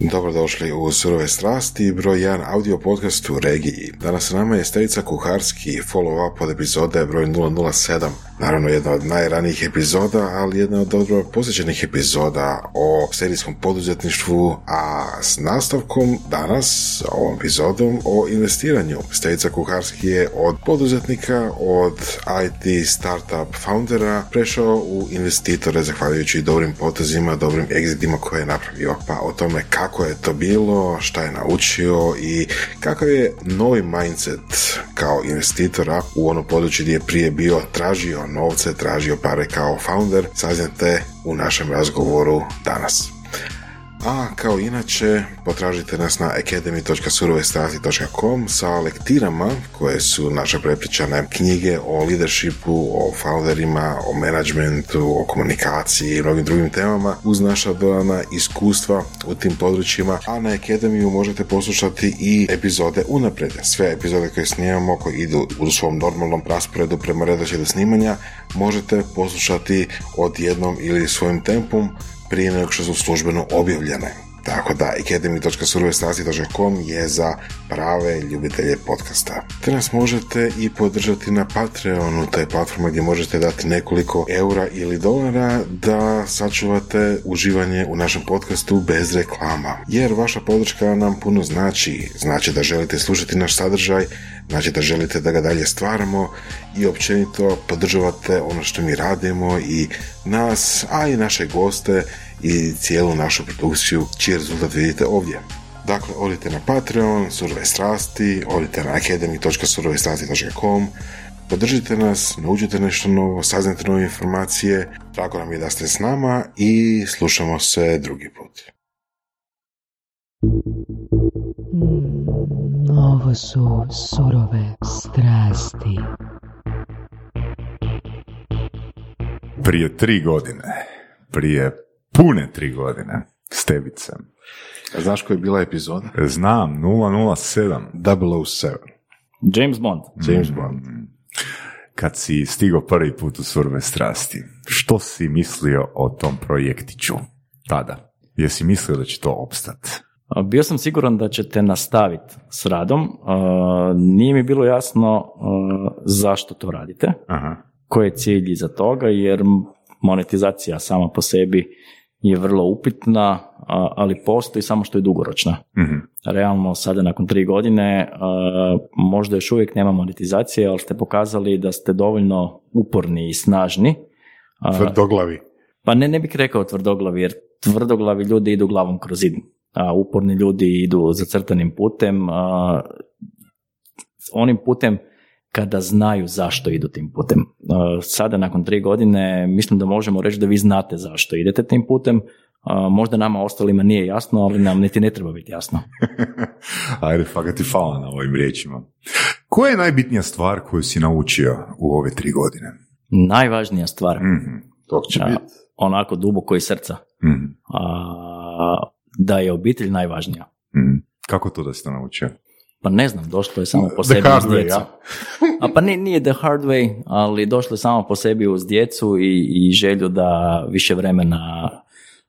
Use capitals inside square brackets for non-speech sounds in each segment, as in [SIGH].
Dobrodošli u Surove strasti, broj 1 audio podcast u regiji. Danas s nama je Stevica Kuharski, follow-up od epizode broj 007. Naravno jedna od najranijih epizoda, ali jedna od dobro posjećenih epizoda o serijskom poduzetništvu, a s nastavkom danas, ovom epizodom, o investiranju. Stevica Kuharski je od poduzetnika, od IT startup foundera prešao u investitore zahvaljujući dobrim potezima, dobrim exitima koje je napravio. Pa o tome kako je to bilo, šta je naučio i kakav je novi mindset kao investitora u ono područje gdje je prije bio tražio novce, tražio pare kao founder, saznate u našem razgovoru danas. A kao inače, potražite nas na academy.surovestrasti.com sa lektirama koje su naše prepričane knjige o leadershipu, o founderima, o managementu, o komunikaciji i mnogim drugim temama uz naša dodana iskustva u tim područjima, a na Academy možete poslušati i epizode unaprijed. Sve epizode koje snimamo, koje idu u svom normalnom rasporedu prema redoslijedu snimanja, možete poslušati odjednom ili svojim tempom prije nego što su službeno objavljene. Tako da, academy.survestasi.com je za prave ljubitelje podcasta. Te nas možete i podržati na Patreonu, to je platforma gdje možete dati nekoliko eura ili dolara da sačuvate uživanje u našem podcastu bez reklama. Jer vaša podrška nam puno znači. Znači da želite slušati naš sadržaj, znači da želite da ga dalje stvaramo i općenito podržavate ono što mi radimo i nas, a i naše goste i cijelu našu produkciju čiji rezultat vidite ovdje. Dakle, odite na Patreon, Surove strasti, odite na academy.surovestrasti.com, podržite nas, naučite nešto novo, saznate nove informacije, tako nam je da ste s nama i slušamo se drugi put. Mm, ovo su surove strasti. Prije tri godine, prije pune tri godine, Stevice. Znaš koja je bila epizoda? Znam, 007. 007. James Bond. James Bond. Kad si stigao prvi put u surve strasti, što si mislio o tom projektiću tada? Jesi mislio da će to opstati? A, Bio sam siguran da ćete nastaviti s radom. A, Nije mi bilo jasno a, zašto to radite, Aha. koji je cilj iza toga, jer monetizacija sama po sebi je vrlo upitna, ali postoji samo što je dugoročna. Mhm. Realno sada nakon tri godine možda još uvijek nema monetizacije, ali ste pokazali da ste dovoljno uporni i snažni. Tvrdoglavi. Pa ne, ne bih rekao tvrdoglavi, jer tvrdoglavi ljudi idu glavom kroz zid, a uporni ljudi idu zacrtanim putem, a, onim putem kada znaju zašto idu tim putem. A, Sada, nakon tri godine, mislim da možemo reći da vi znate zašto idete tim putem, a, možda nama ostalima nije jasno, ali nam niti ne treba biti jasno. [LAUGHS] Ajde, fakat ti hvala na ovim riječima. Koja je najbitnija stvar koju si naučio u ove tri godine? Najvažnija stvar, Mhm. Tog će a, biti. onako duboko iz srca, Mhm. a, da je obitelj najvažnija. Mhm. Kako to da si to naučio? Pa ne znam, došlo je samo po The sebi hard uz way, djecu. ja? A pa nije, nije the hard way, ali došlo je samo po sebi uz djecu i, i želju da više vremena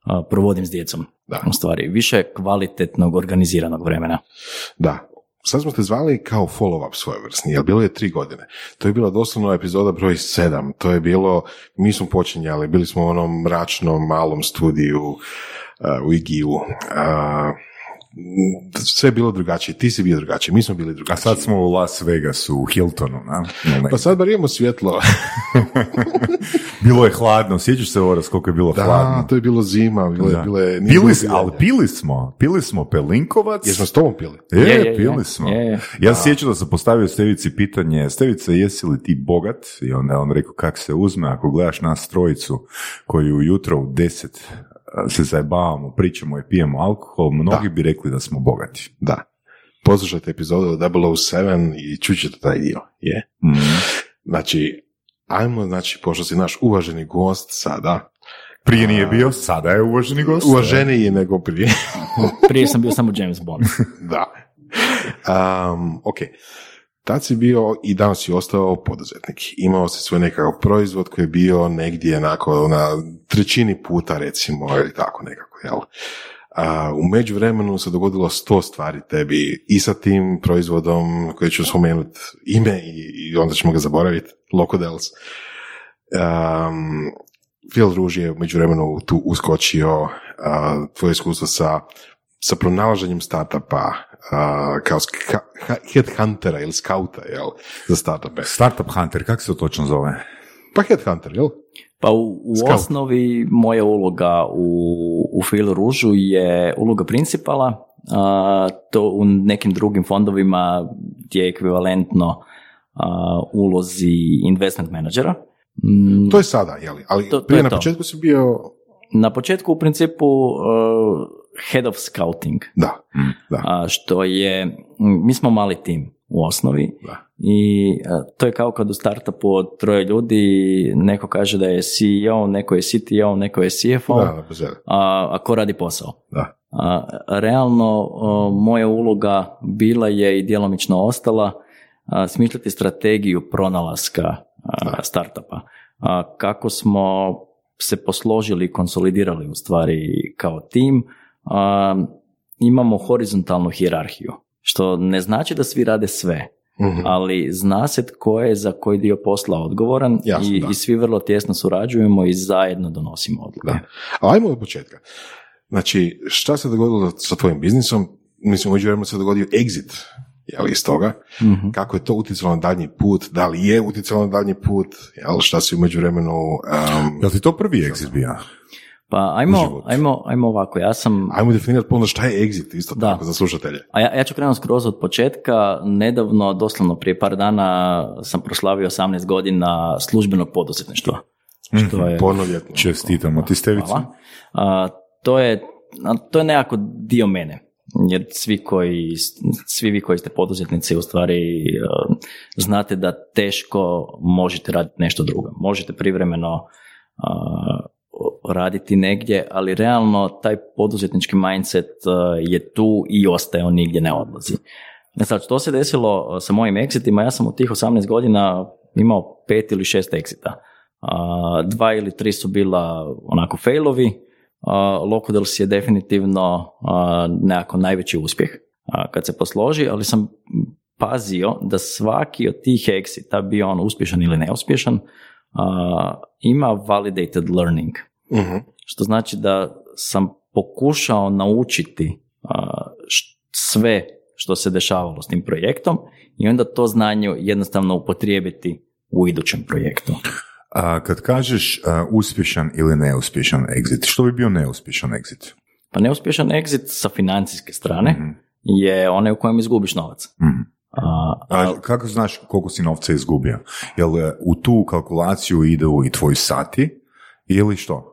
a, provodim s djecom. Da. U stvari, više kvalitetnog, organiziranog vremena. Da. Sad smo te zvali kao follow-up svojevrsni, jer bilo je tri godine. To je bila doslovno epizoda broj sedam. To je bilo, mi smo počinjali, bili smo u onom mračnom malom studiju uh, u Igiju. Uh, sve je bilo drugačije, ti si bio drugačiji, mi smo bili A drugačiji. sad smo u Las Vegasu, u Hiltonu, na? Pa sad bar imamo svjetlo. [LAUGHS] Bilo je hladno, sjećaš se Oras koliko je bilo da, hladno? to je bilo zima, bilo je, Da. bilo je, Pili, bilo ali pili smo, pili smo Pelinkovac. Jesmo s tobom pili? Je, Je, je, pili je. smo. Je, je. Ja se sjećam da sam postavio Stevici pitanje, Stevice, jesi li ti bogat? I onda je on rekao, kak se uzme ako gledaš nas trojicu koji ujutro u deset a, se zajebavamo, pričamo i pijemo alkohol, mnogi bi rekli da smo bogati. Da. Poslušajte epizodu 007 i čućete taj dio. Je. Mhm. Znači, ajmo, znači, pošto si naš uvaženi gost sada, Prije nije bio, sada je uvaženi gost. uvaženiji nego prije. Prije sam bio samo James Bond. [LAUGHS] da. Um, ok. Tad si bio i danas si ostao poduzetnik. Imao si svoj nekakav proizvod koji je bio negdje onako na trećini puta recimo ili tako nekako, jel? A, u međuvremenu se dogodilo sto stvari tebi i sa tim proizvodom koji ću spomenuti ime i, i onda ćemo ga zaboraviti, Locodels. Um, Phil Ruž je u međuvremenu tu uskočio, a, tvoje iskustvo sa, sa pronalaženjem startupa, a, kao ska, ha- headhuntera ili skauta, jel, za startupe. Startup Hunter, kako se to točno zove? Pa headhunter, jel? Pa u, u osnovi moja uloga u, u Fil Ružu je uloga principala, a, to u nekim drugim fondovima je ekvivalentno a, ulozi investment menadžera. Mm, To je sada, jel? Ali To- to prije je na to. početku si bio, Na početku u principu uh, head of scouting, da, da, a, što je, mi smo mali tim u osnovi da. i a, to je kao kad u startupu od troje ljudi neko kaže da je CEO, neko je CTO, neko je CFO, Da, a, a ko radi posao? Da. A, realno moja uloga bila je i djelomično ostala a, smišljati strategiju pronalaska a, startupa. A, kako smo se posložili i konsolidirali u stvari kao tim, a, imamo horizontalnu hijerarhiju, što ne znači da svi rade sve, Mhm. ali zna se tko je za koji dio posla odgovoran Jasno, i, i svi vrlo tjesno surađujemo i zajedno donosimo odluke. Da. Ali ajmo od početka. Znači, šta se dogodilo sa tvojim biznisom? Mislim, uđe vremenu se dogodio exit, jel, iz toga. Mhm. Kako je to utjecalo na daljnji put? Da li je utjecalo na daljnji put? Jel, šta si u međuvremenu... Um, Jel ti to prvi exit bio? Pa ajmo, ajmo, ajmo ovako, ja sam, ajmo definirati ponovno šta je exit, isto Da. tako, za slušatelje. a ja, ja ću krenuti skroz od početka, nedavno, doslovno prije par dana sam proslavio 18 godina službenog poduzetništva. Što je, Ponovljetno. Čestitamo ti Stevica. hvala. A, to je, a, to je nekako dio mene. Jer svi koji, svi vi koji ste poduzetnici u stvari a, znate da teško možete raditi nešto drugo. Možete privremeno raditi negdje, ali realno taj poduzetnički mindset a, je tu i ostaje, on nigdje ne odlazi. E sad, što se desilo sa mojim exitima? Ja sam u tih 18 godina imao pet ili šest exita. Dva ili tri su bila onako failovi, Locodels je definitivno nekako najveći uspjeh kad se posloži, ali sam pazio da svaki od tih exita, bio on uspješan ili neuspješan, ima validated learning. Mhm. Što znači da sam pokušao naučiti a, š- sve što se dešavalo s tim projektom i onda to znanje jednostavno upotrijebiti u idućem projektu. A, kad kažeš a, uspješan ili neuspješan exit, što bi bio neuspješan exit? Pa neuspješan exit sa financijske strane je onaj u kojem izgubiš novac. Mhm. A, A kako znaš koliko si novca izgubio? Jel e, u tu kalkulaciju idu i tvoji sati ili što?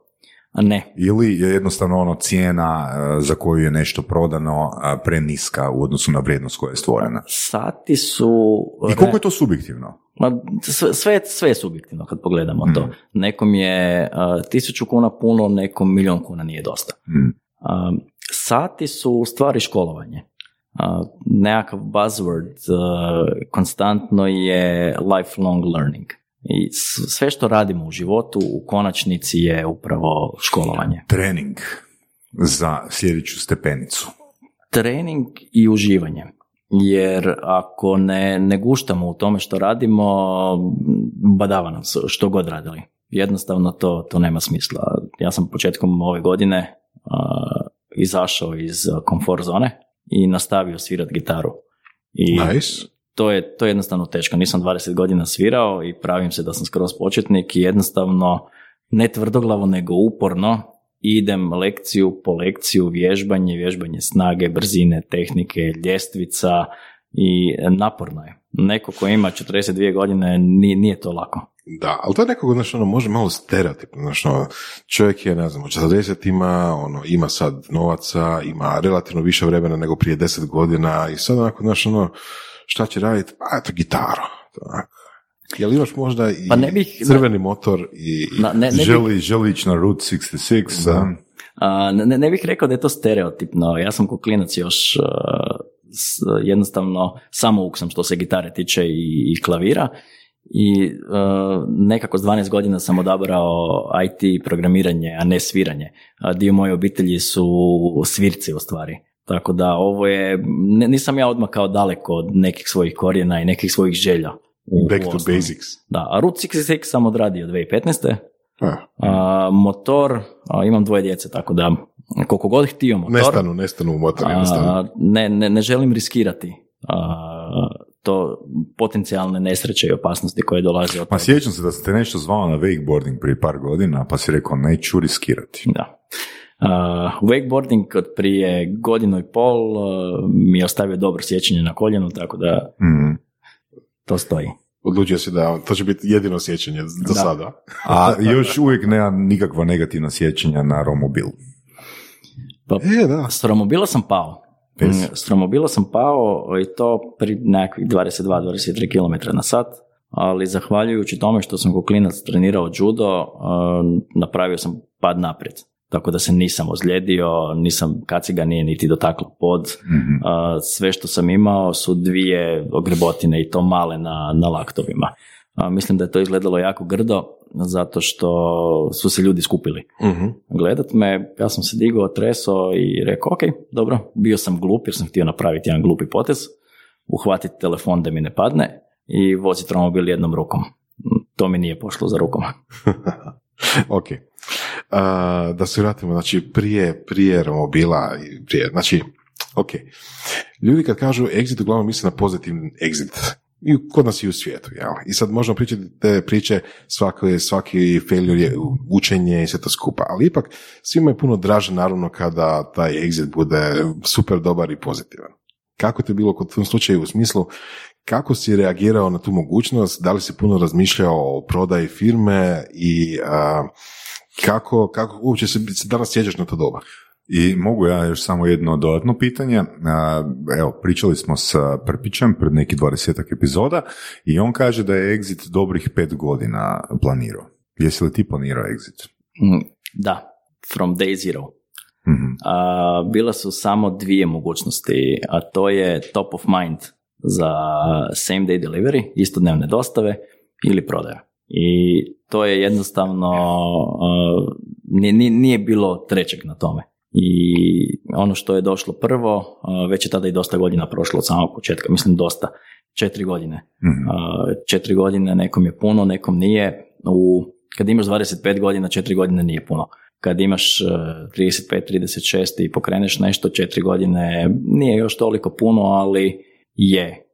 Ne, Ili je jednostavno ono cijena e, za koju je nešto prodano e, preniska u odnosu na vrijednost koja je stvorena? sati su... I koliko je to subjektivno? Ma, sve, sve, je- subjektivno kad pogledamo to. Mhm. Nekom je a, tisuću kuna puno, nekom milion kuna nije dosta. Mhm. A, sati su u stvari školovanje. A, nekakav buzzword konstantno je lifelong learning. I sve što radimo u životu u konačnici je upravo školovanje. Trening za sljedeću stepenicu. Trening i uživanje. Jer ako ne, ne guštamo u tome što radimo, badava nam se što god radili. Jednostavno to, to nema smisla. Ja sam početkom ove godine a, izašao iz komfort zone i nastavio svirati gitaru. I Nice. To je, to je jednostavno teško. Nisam 20 godina svirao i pravim se da sam skroz početnik i jednostavno ne tvrdoglavo nego uporno idem lekciju po lekciju, vježbanje, vježbanje snage, brzine, tehnike, ljestvica i naporno je. Neko ko ima 42 godine nije, nije to lako. Da, ali to je nekog, znaš, ono, može malo stereotipno, znaš, ono, čovjek je, ne znam, u 40 ima, ono, ima sad novaca, ima relativno više vremena nego prije 10 godina i sad onako, znaš, ono, šta će raditi? Pa, eto, gitaru. Jel imaš možda i Pa ne bih- crveni motor i... Na, ne, ne, bih, Želi, želi ići na Route 66. Da. a? a, ne, ne bih rekao da je to stereotipno. Ja sam ko klinac još a, s- jednostavno samouk sam što se gitare tiče i, i klavira i uh, nekako s 12 godina sam odabrao IT programiranje, a ne sviranje. A dio moje obitelji su svirci u stvari. Tako da ovo je, nisam ja odmakao daleko od nekih svojih korijena i nekih svojih želja. u- Back u to basics. Da, a Route 66 sam odradio 2015. A, A, motor, a, imam dvoje djece, tako da koliko god htio motor, nestanu, nestanu u motor, a, ne, ne, ne želim riskirati to potencijalne nesreće i opasnosti koje dolaze od Ma toga. sjećam se da ste nešto zvao na wakeboarding prije par godina, pa si rekao neću riskirati. Da. Uh, wakeboarding od prije godinu i pol uh, mi je ostavio dobro sjećanje na koljenu, tako da Mm. to stoji. Odlučio si da to će biti jedino sjećanje do Da. sada. A još uvijek nema nikakva negativna sjećanja na romobil. Pa, E, da. s romobila sam pao. Bez. Mm, S romobila sam pao i to pri nekakvih 22-23 km na sat, ali zahvaljujući tome što sam kao klinac trenirao judo, uh, napravio sam pad naprijed. Tako da se nisam ozlijedio, nisam, kaciga nije niti dotakla pod. Mhm. A, sve što sam imao su dvije ogrebotine i to male na, na laktovima. A, mislim da je to izgledalo jako grdo, zato što su se ljudi skupili Mhm. gledat me, ja sam se digao, treso i rekao, ok, dobro, bio sam glup jer sam htio napraviti jedan glupi potez, uhvatiti telefon da mi ne padne i voziti romobil jednom rukom. To mi nije pošlo za rukom. [LAUGHS] ok. A, da se vratimo, znači prije, prije romobila, prije, znači, ok. Ljudi kad kažu exit, uglavnom misle na pozitivni exit. I kod nas i u svijetu, jel? I sad možemo pričati te priče, svaki, svaki failure je učenje i sve to skupa, ali ipak svima je puno draže naravno kada taj exit bude super dobar i pozitivan. Kako ti je bilo kod tvojom slučaju u smislu kako si reagirao na tu mogućnost, da li si puno razmišljao o prodaji firme i a, kako, kako uopće se, se danas sjećaš na to doba? I mogu ja još samo jedno dodatno pitanje. Evo, pričali smo s Prpićem pred neki dvadesetak epizoda i on kaže da je exit dobrih pet godina planirao. Jesi li ti planirao exit? Mm, Da, from day zero. Mhm. A, bila su samo dvije mogućnosti, a to je top of mind za same day delivery, istodnevne dostave ili prodaja. I to je jednostavno, a, nije, nije- bilo trećeg na tome. I ono što je došlo prvo, a, već je tada i dosta godina prošlo od samog početka, mislim dosta, četiri godine. A, četiri godine nekom je puno, nekom nije. U, kad imaš 25 godina, četiri godine nije puno. Kad imaš e, 35, 36 i pokreneš nešto, četiri godine nije još toliko puno, ali je.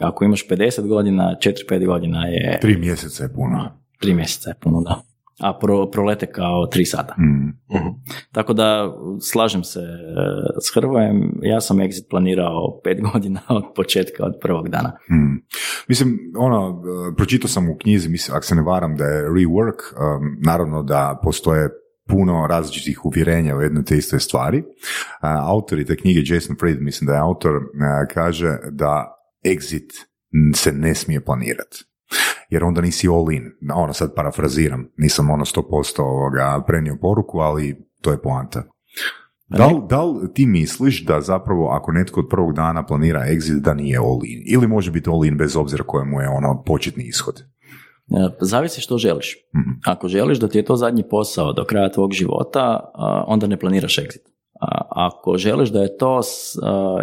Ako imaš 50 godina, 4-5 godina je Tri mjeseca je puno. tri mjeseca je puno, da. A pro, prolete kao tri sata. Mhm. Tako da slažem se e, s Hrvojem, ja sam exit planirao pet [LAUGHS] godina od početka, od prvog dana. Mm. Mislim, ono, e, pročitao sam u knjizi, mislim, ako se ne varam, da je rework, um, naravno da postoje puno različitih uvjerenja u jednoj te istoj stvari. Autori te knjige, Jason Fried, mislim da je autor, kaže da exit se ne smije planirati. Jer onda nisi all in. Ono sad parafraziram, nisam ono 100% ovoga prenio poruku, ali to je poanta. Da li, da li ti misliš da zapravo ako netko od prvog dana planira exit da nije all in? Ili može biti all in bez obzira kojemu je ono početni ishod? E, Zavisi što želiš. Mhm. Ako želiš da ti je to zadnji posao do kraja tvog života, onda ne planiraš exit. Ako želiš da je to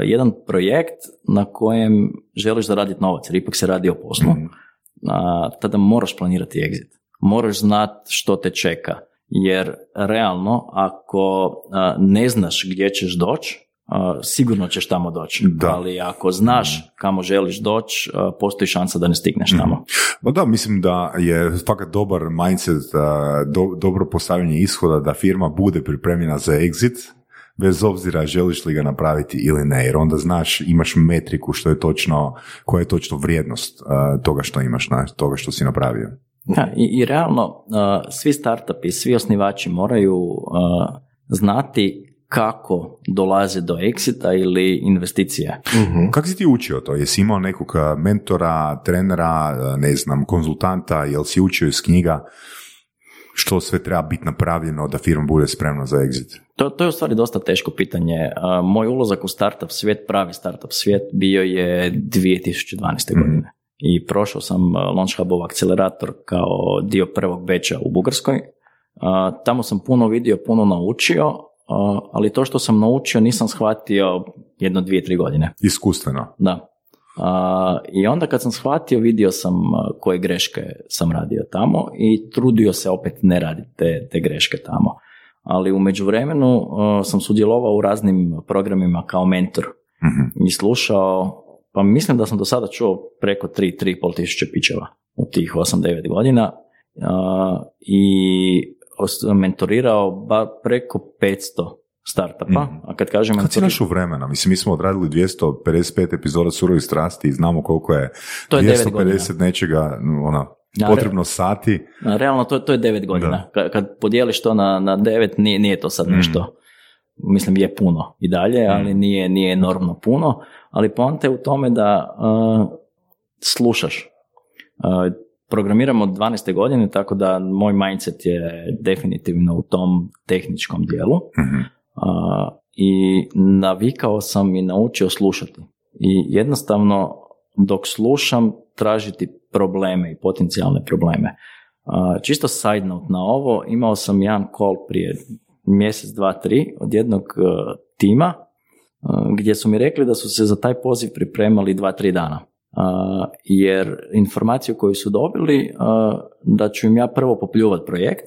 jedan projekt na kojem želiš zaraditi novac, jer ipak se radi o poslu, Mhm. a, tada moraš planirati exit. Moraš znati što te čeka. Jer realno, ako ne znaš gdje ćeš doći, sigurno ćeš tamo doći. Da. Ali ako znaš kamo želiš doći, postoji šansa da ne stigneš tamo. Pa da, mislim da je fakat dobar mindset, do- dobro postavljanje ishoda da firma bude pripremljena za exit, bez obzira želiš li ga napraviti ili ne, jer onda znaš, imaš metriku što je točno, koja je točno vrijednost a, toga što imaš, na, toga što si napravio. Da, i, i realno uh, svi startupi, svi osnivači moraju uh, znati kako dolaze do exita ili investicije. Mhm. Kako si ti učio to? Jesi imao nekog mentora, trenera, ne znam, konzultanta, jel si učio iz knjiga što sve treba biti napravljeno da firma bude spremna za exit? To, to je u stvari dosta teško pitanje. Moj ulazak u startup svijet, pravi startup svijet, bio je 2012. godine. i prošao sam Launch Hubov akcelerator kao dio prvog beča u Bugarskoj. Tamo sam puno vidio, puno naučio, ali to što sam naučio nisam shvatio jedno, dvije, tri godine. Iskustveno. Da. I onda kad sam shvatio, vidio sam koje greške sam radio tamo i trudio se opet ne raditi te, te greške tamo. Ali u međuvremenu sam sudjelovao u raznim programima kao mentor Mhm. i slušao, pa mislim da sam do sada čuo preko 3-3,5 tisuće pičeva u tih 8-9 godina i mentorirao ba preko 500 startupa, Mhm. a kad kažem Kad si našao vremena? Mislim, mi smo odradili 255 epizoda surovih strasti i znamo koliko je, To je 9 250 nečega, ono, Da, potrebno sati. A, Realno, to, to je devet godina. Kad, kad podijeliš to na, na devet, nije, nije to sad Mm. nešto, mislim, je puno i dalje, ali nije, nije enormno puno. Ali poanta je u tome da uh, slušaš. Uh, programiramo od 12. godine, tako da moj mindset je definitivno u tom tehničkom dijelu. Mhm. I navikao sam i naučio slušati. I jednostavno dok slušam tražiti probleme i potencijalne probleme. Čisto side note na ovo, imao sam jedan call prije mjesec, dva, tri od jednog e, tima e, gdje su mi rekli da su se za taj poziv pripremali dva, tri dana. Jer informaciju koju su dobili a, da ću im ja prvo popljuvat projekt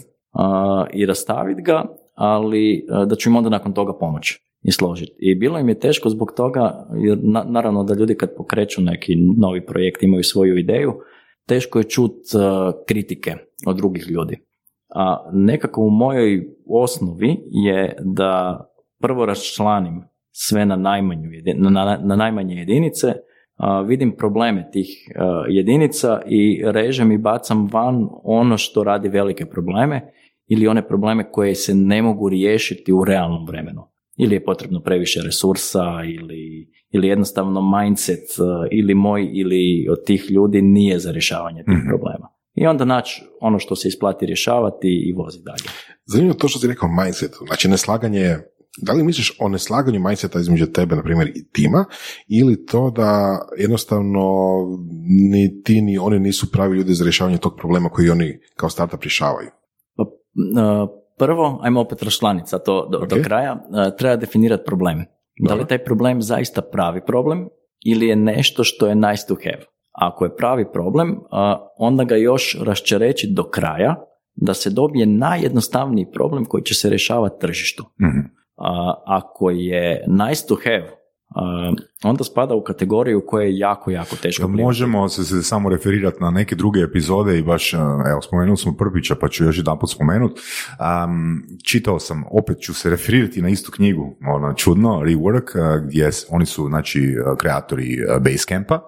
i rastaviti ga, ali a, da ću im onda nakon toga pomoći i složiti. I bilo im je teško zbog toga, jer na- naravno da ljudi kad pokreću neki novi projekt imaju svoju ideju, teško je čut a, kritike od drugih ljudi. A nekako u mojoj osnovi je da prvo raščlanim sve na, najmanju, na, na, na najmanje jedinice, a, vidim probleme tih a, jedinica i režem i bacam van ono što radi velike probleme ili one probleme koje se ne mogu riješiti u realnom vremenu. Ili je potrebno previše resursa ili, ili jednostavno mindset a, ili moj ili od tih ljudi nije za rješavanje tih Mhm. problema. I onda naći ono što se isplati rješavati i vozi dalje. Zanimljivo to što si rekao mindset. Znači neslaganje, da li misliš o neslaganju mindseta između tebe, na primjer, i tima, ili to da jednostavno ni ti ni oni nisu pravi ljudi za rješavanje tog problema koji oni kao startup rješavaju? Uh, Prvo, ajmo opet raščlaniti sad to do, do Ok. kraja, uh, treba definirati problem. Da li taj problem zaista pravi problem ili je nešto što je nice to have? Ako je pravi problem, uh, onda ga još raščereći do kraja da se dobije najjednostavniji problem koji će se rješavati tržištu. Mhm. A, ako je nice to have, a, onda spada u kategoriju koje je jako, jako teško prihvatiti. Možemo se, se samo referirati na neke druge epizode i baš, uh, evo, spomenuli smo Prpića, pa ću još jedan put spomenuti. Um, čitao sam, opet ću se referirati na istu knjigu, ono, čudno, Rework, uh, gdje oni su, znači, uh, kreatori uh, Basecampa,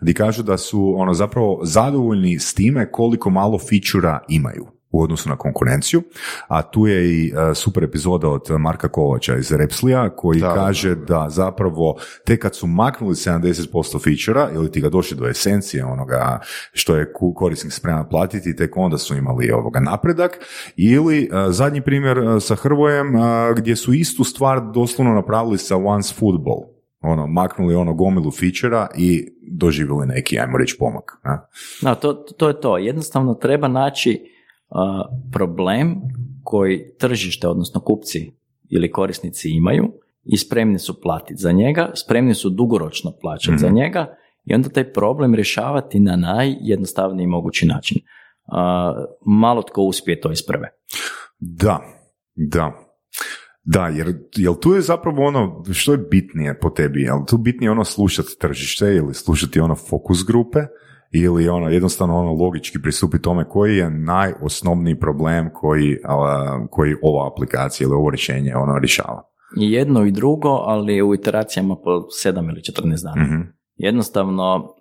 gdje kažu da su, ono, zapravo zadovoljni s time koliko malo fičura imaju u odnosu na konkurenciju, a tu je i uh, super epizoda od Marka Kovača iz Repslija koji Da, da, kaže da zapravo tek kad su maknuli 70% fičera ili ti ga došli do esencije onoga što je korisnik spreman platiti, tek onda su imali ovoga napredak ili uh, zadnji primjer uh, sa Hrvojem gdje su istu stvar doslovno napravili sa Once Football ono, maknuli ono gomilu fičera i doživjeli neki, ajmo reći, pomak. Ne? Da, to, to je to. Jednostavno treba naći a, problem koji tržište, odnosno kupci ili korisnici imaju i spremni su platiti za njega, spremni su dugoročno plaćati za Mhm. njega i onda taj problem rješavati na najjednostavniji mogući način. A, malo tko uspije to iz prve. Da, da. Da, jer jel tu je zapravo ono, što je bitnije po tebi? Jel tu bitnije ono slušati tržište ili slušati ono fokus grupe ili ono jednostavno ono logički pristupi tome koji je najosnovniji problem koji, koji ova aplikacija ili ovo rješenje ono rješava. Jedno i drugo, ali u iteracijama po 7 ili 14 dana. Mhm. Jednostavno,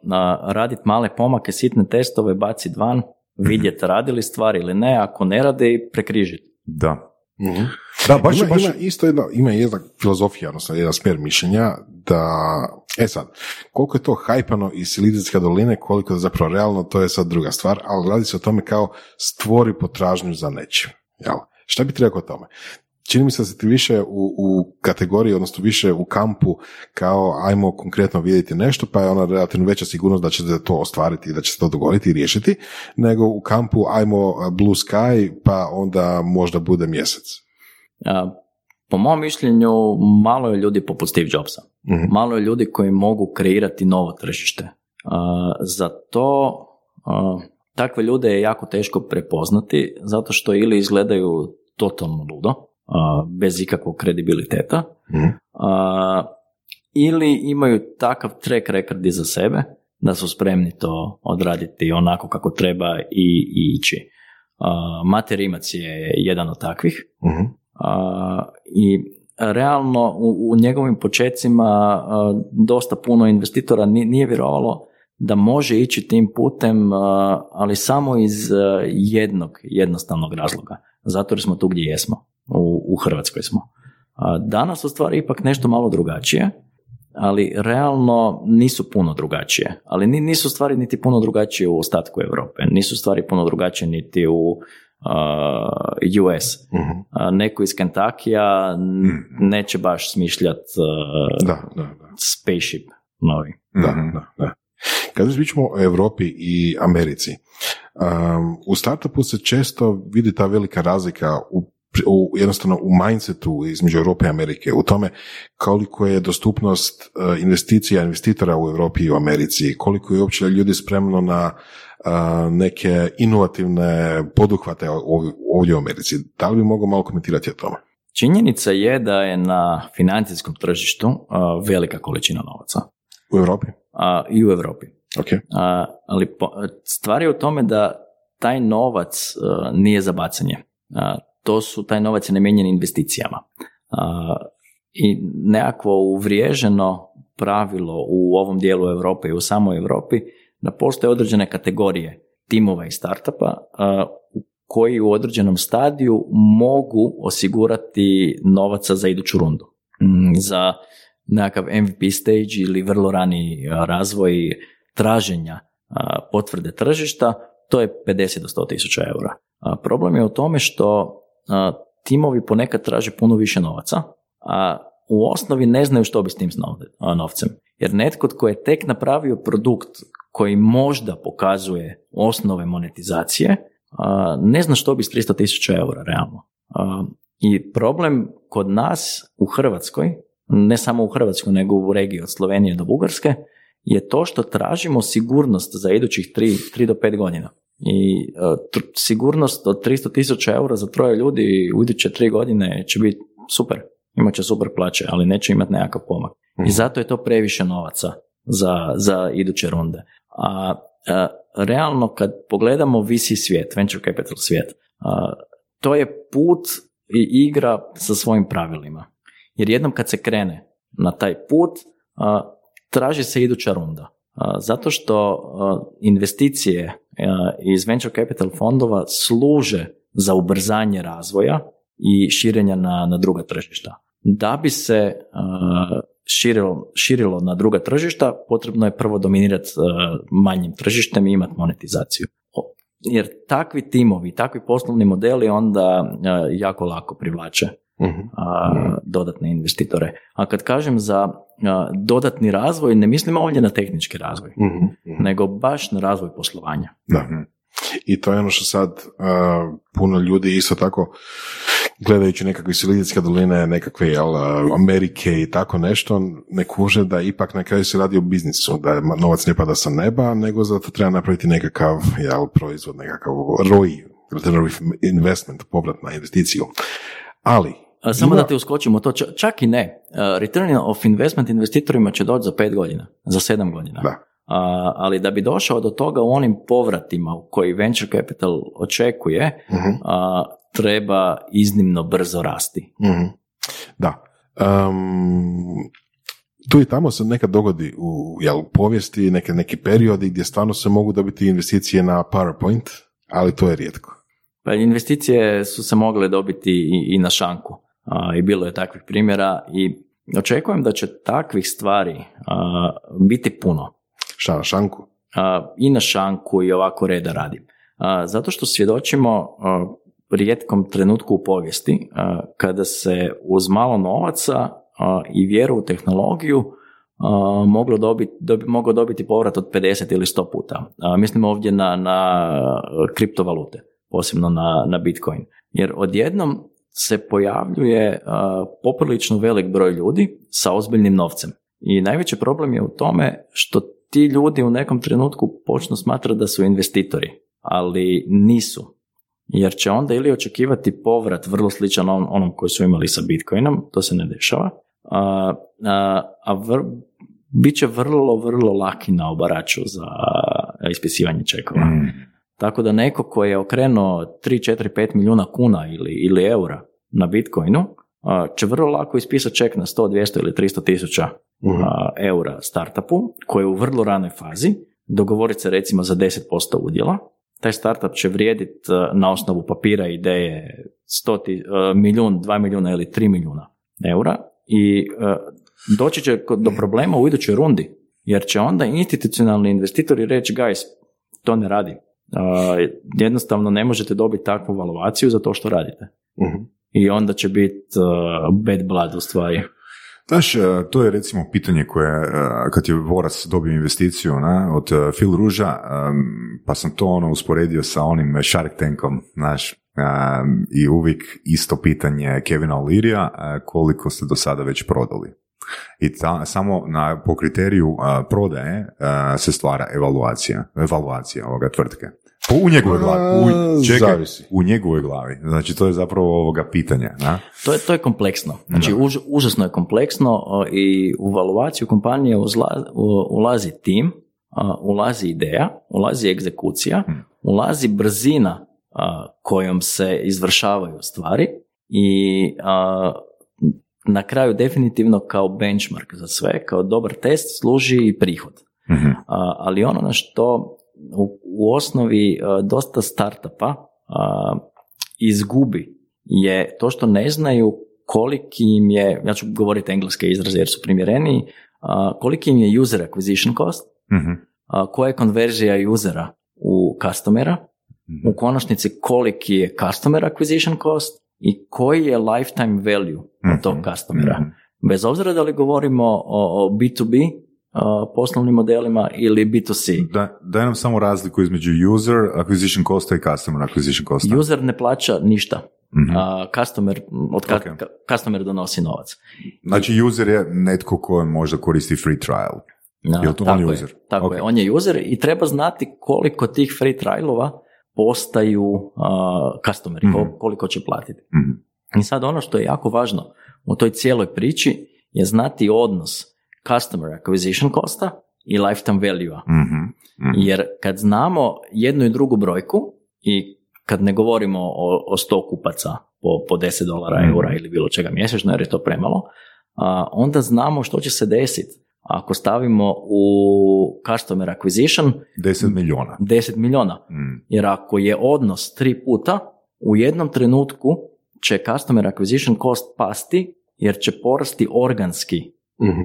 raditi male pomake, sitne testove, baciti van, vidjeti radi li stvar ili ne, ako ne rade, prekrižiti. Da. Da, baš, ima, baš, ima isto jedna, ima jedna filozofija, odnosno jedan smjer mišljenja da, e sad, koliko je to hajpano iz Silizijske doline, koliko je zapravo realno, to je sad druga stvar, ali radi se o tome kao stvori potražnju za nečim. Jel? Šta bi trebao o tome? Čini mi se da se ti više u, u kategoriji, odnosno više u kampu kao ajmo konkretno vidjeti nešto, pa je ona relativno veća sigurnost da će se to ostvariti i da će se to dogoditi i riješiti, nego u kampu ajmo blue sky, pa onda možda bude mjesec. A, po mom mišljenju, malo je ljudi poput Steve Jobsa. Mhm. Malo je ljudi koji mogu kreirati novo tržište. A, za to a, takve ljude je jako teško prepoznati, zato što ili izgledaju totalno ludo, a, bez ikakvog kredibiliteta, Mhm. a, ili imaju takav track record iza sebe da su spremni to odraditi onako kako treba i, i ići. A, Mate Rimac je jedan od takvih a, i realno u, u njegovim počecima a, dosta puno investitora ni- nije vjerovalo da može ići tim putem, ali samo iz jednog jednostavnog razloga. Zato jer smo tu gdje jesmo, u, u Hrvatskoj smo. A, danas u stvari ipak nešto malo drugačije, ali realno nisu puno drugačije. Ali ni- nisu stvari niti puno drugačije u ostatku Europe, nisu stvari puno drugačije niti u a, US. Mhm. A, neko iz Kentakija neće baš smišljat a, Da, da, da. spaceship novi. Da, Mhm. da, da. Kad već pričamo o Europi i Americi, um, u startupu se često vidi ta velika razlika u, u jednostavno u mindsetu između Europe i Amerike, u tome koliko je dostupnost uh, investicija investitora u Europi i u Americi, koliko je uopće ljudi spremno na uh, neke inovativne poduhvate ov- ovdje u Americi. Da li bi mogao malo komentirati o tome? Činjenica je da je na financijskom tržištu a, velika količina novaca. U Europi? I u Europi. Ok. A, ali stvar je u tome da taj novac nije za bacanje. To su, taj novac je namijenjen investicijama. A, I nekakvo uvriježeno pravilo u ovom dijelu Europe i u samoj Europi da postoje određene kategorije timova i startupa koji u određenom stadiju mogu osigurati novaca za iduću rundu. Mm, Za nekakav MVP stage ili vrlo rani razvoj traženja potvrde tržišta, to je 50 do 100 tisuća eura. Problem je u tome što timovi ponekad traže puno više novaca, a u osnovi ne znaju što bi s tim novcem. Jer netko tko je tek napravio produkt koji možda pokazuje osnove monetizacije, ne zna što bi s 300 tisuća eura realno. I problem kod nas u Hrvatskoj, ne samo u Hrvatskoj, nego u regiji od Slovenije do Bugarske, je to što tražimo sigurnost za idućih 3, 3 do 5 godina. I e, tr- sigurnost od 300 tisuća eura za troje ljudi u iduće 3 godine će biti super. Imat će super plaće, ali neće imati nekakav pomak. I zato je to previše novaca za, za iduće runde. A, a, realno kad pogledamo VC svijet, venture capital svijet, a, to je put i igra sa svojim pravilima. Jer jednom kad se krene na taj put, a, traži se iduća runda. Zato što investicije iz venture capital fondova služe za ubrzanje razvoja i širenja na, na druga tržišta. Da bi se širilo, širilo na druga tržišta, potrebno je prvo dominirati manjim tržištem i imati monetizaciju. Jer takvi timovi, takvi poslovni modeli onda jako lako privlače Mhm. a, dodatne investitore. A kad kažem za a, dodatni razvoj, ne mislim ovdje na tehnički razvoj, Mhm. Mhm. nego baš na razvoj poslovanja. Da. I to je ono što sad uh, puno ljudi isto tako gledajući nekakve Silizijske doline, nekakve jel, Amerike i tako nešto, ne kuže da ipak na kraju se radi o biznisu, da novac ne pada sa neba, nego zato treba napraviti nekakav jel, proizvod, nekakav ROI, investment, povrat na investiciju. Ali, A, Samo ima- da te uskočimo, to ča- čak i ne. Return of investment investitorima će doći za pet godina, za sedam godina. Da. A, ali da bi došao do toga u onim povratima u koji venture capital očekuje, Mhm. a, treba iznimno brzo rasti. Mhm. Da. Um, tu i tamo se nekad dogodi u jel, u povijesti neke, neki periodi gdje stvarno se mogu dobiti investicije na PowerPoint, ali to je rijetko. Pa investicije su se mogle dobiti i, i na šanku. A, I bilo je takvih primjera i očekujem da će takvih stvari a, biti puno. Šta na šanku? A, I na šanku i ovako reda radi. A, zato što svjedočimo a, rijetkom trenutku u povijesti a, kada se uz malo novaca a, i vjeru u tehnologiju moglo dobiti, dobi, moglo dobiti povrat od 50 ili 100 puta. Mislim ovdje na, na kriptovalute, posebno na, na Bitcoin. Jer odjednom se pojavljuje poprilično velik broj ljudi sa ozbiljnim novcem. I najveći problem je u tome što ti ljudi u nekom trenutku počnu smatrati da su investitori, ali nisu. Jer će onda ili očekivati povrat vrlo sličan on, onom koji su imali sa Bitcoinom, to se ne dešava, a, a, a vr, bit će vrlo, vrlo laki na obaraču za ispisivanje čekova. Mm. Tako da neko ko je okrenuo 3, 4, 5 milijuna kuna ili, ili eura na Bitcoinu, će vrlo lako ispisati ček na 100, 200 ili 300 tisuća a, eura startupu koji je u vrlo ranoj fazi, dogovoriti se recimo za 10% udjela, taj startup će vrijediti na osnovu papira ideje 100 ti- a, milijun, 2 milijuna ili 3 milijuna eura. I doći će do problema u idućoj rundi, jer će onda institucionalni investitori reći, guys, to ne radi. Jednostavno ne možete dobiti takvu valuaciju za to što radite. Mhm. I onda će biti uh, bad blood u stvari. Znaš, e, to je recimo pitanje koje, e, kad je Vorac dobio investiciju na, od e, Phil Ruža, e, pa sam to ono usporedio sa onim Shark Tankom, znaš, e, i uvijek isto pitanje Kevina O'Learya, e, koliko ste do sada već prodali. I ta, samo na, po kriteriju a, prodaje a, se stvara evaluacija, evaluacija ovoga tvrtke. Po, u njegovoj glavi. U, čekaj, zavisi. u njegovoj glavi. Znači, to je zapravo ovoga pitanje. Na? To je, to je kompleksno. Znači, už, užasno je kompleksno i u valuaciju kompanije uzla- u- ulazi tim, ulazi ideja, ulazi egzekucija, ulazi brzina a, kojom se izvršavaju stvari i a, na kraju definitivno kao benchmark za sve, kao dobar test služi i prihod. Mhm. A, ali ono na što u, u osnovi a, dosta startupa a, izgubi je to što ne znaju koliki im je, ja ću govoriti engleske izraze jer su primjereniji, a, koliki im je user acquisition cost, Mhm. a, koja je konverzija usera u customera, u konačnici koliki je customer acquisition cost i koji je lifetime value od tog Mhm. customera. Mhm. Bez obzira da li govorimo o, o B2B a, poslovnim modelima ili B2C. Da, daj nam samo razliku između user acquisition costa i customer acquisition costa. User ne plaća ništa. Mhm. A customer, od ka- Ok. ka- customer donosi novac. Znači, user je netko ko možda koristi free trial. A, Jel to on tako user? Je, tako Ok. je, on je user i treba znati koliko tih free trialova postaju a, customeri, Mhm. kol- koliko će platiti. Mhm. I sad ono što je jako važno u toj cijeloj priči je znati odnos customer acquisition costa i lifetime value Mhm. Mhm. Jer kad znamo jednu i drugu brojku i kad ne govorimo o, o 100 kupaca po, po 10 dolara, Mhm. eura ili bilo čega mjesečno jer je to premalo, a, onda znamo što će se desiti ako stavimo u customer acquisition 10 milijuna. 10 milijuna. Mhm. Jer ako je odnos tri puta, u jednom trenutku će customer acquisition cost pasti jer će porasti organski Mhm.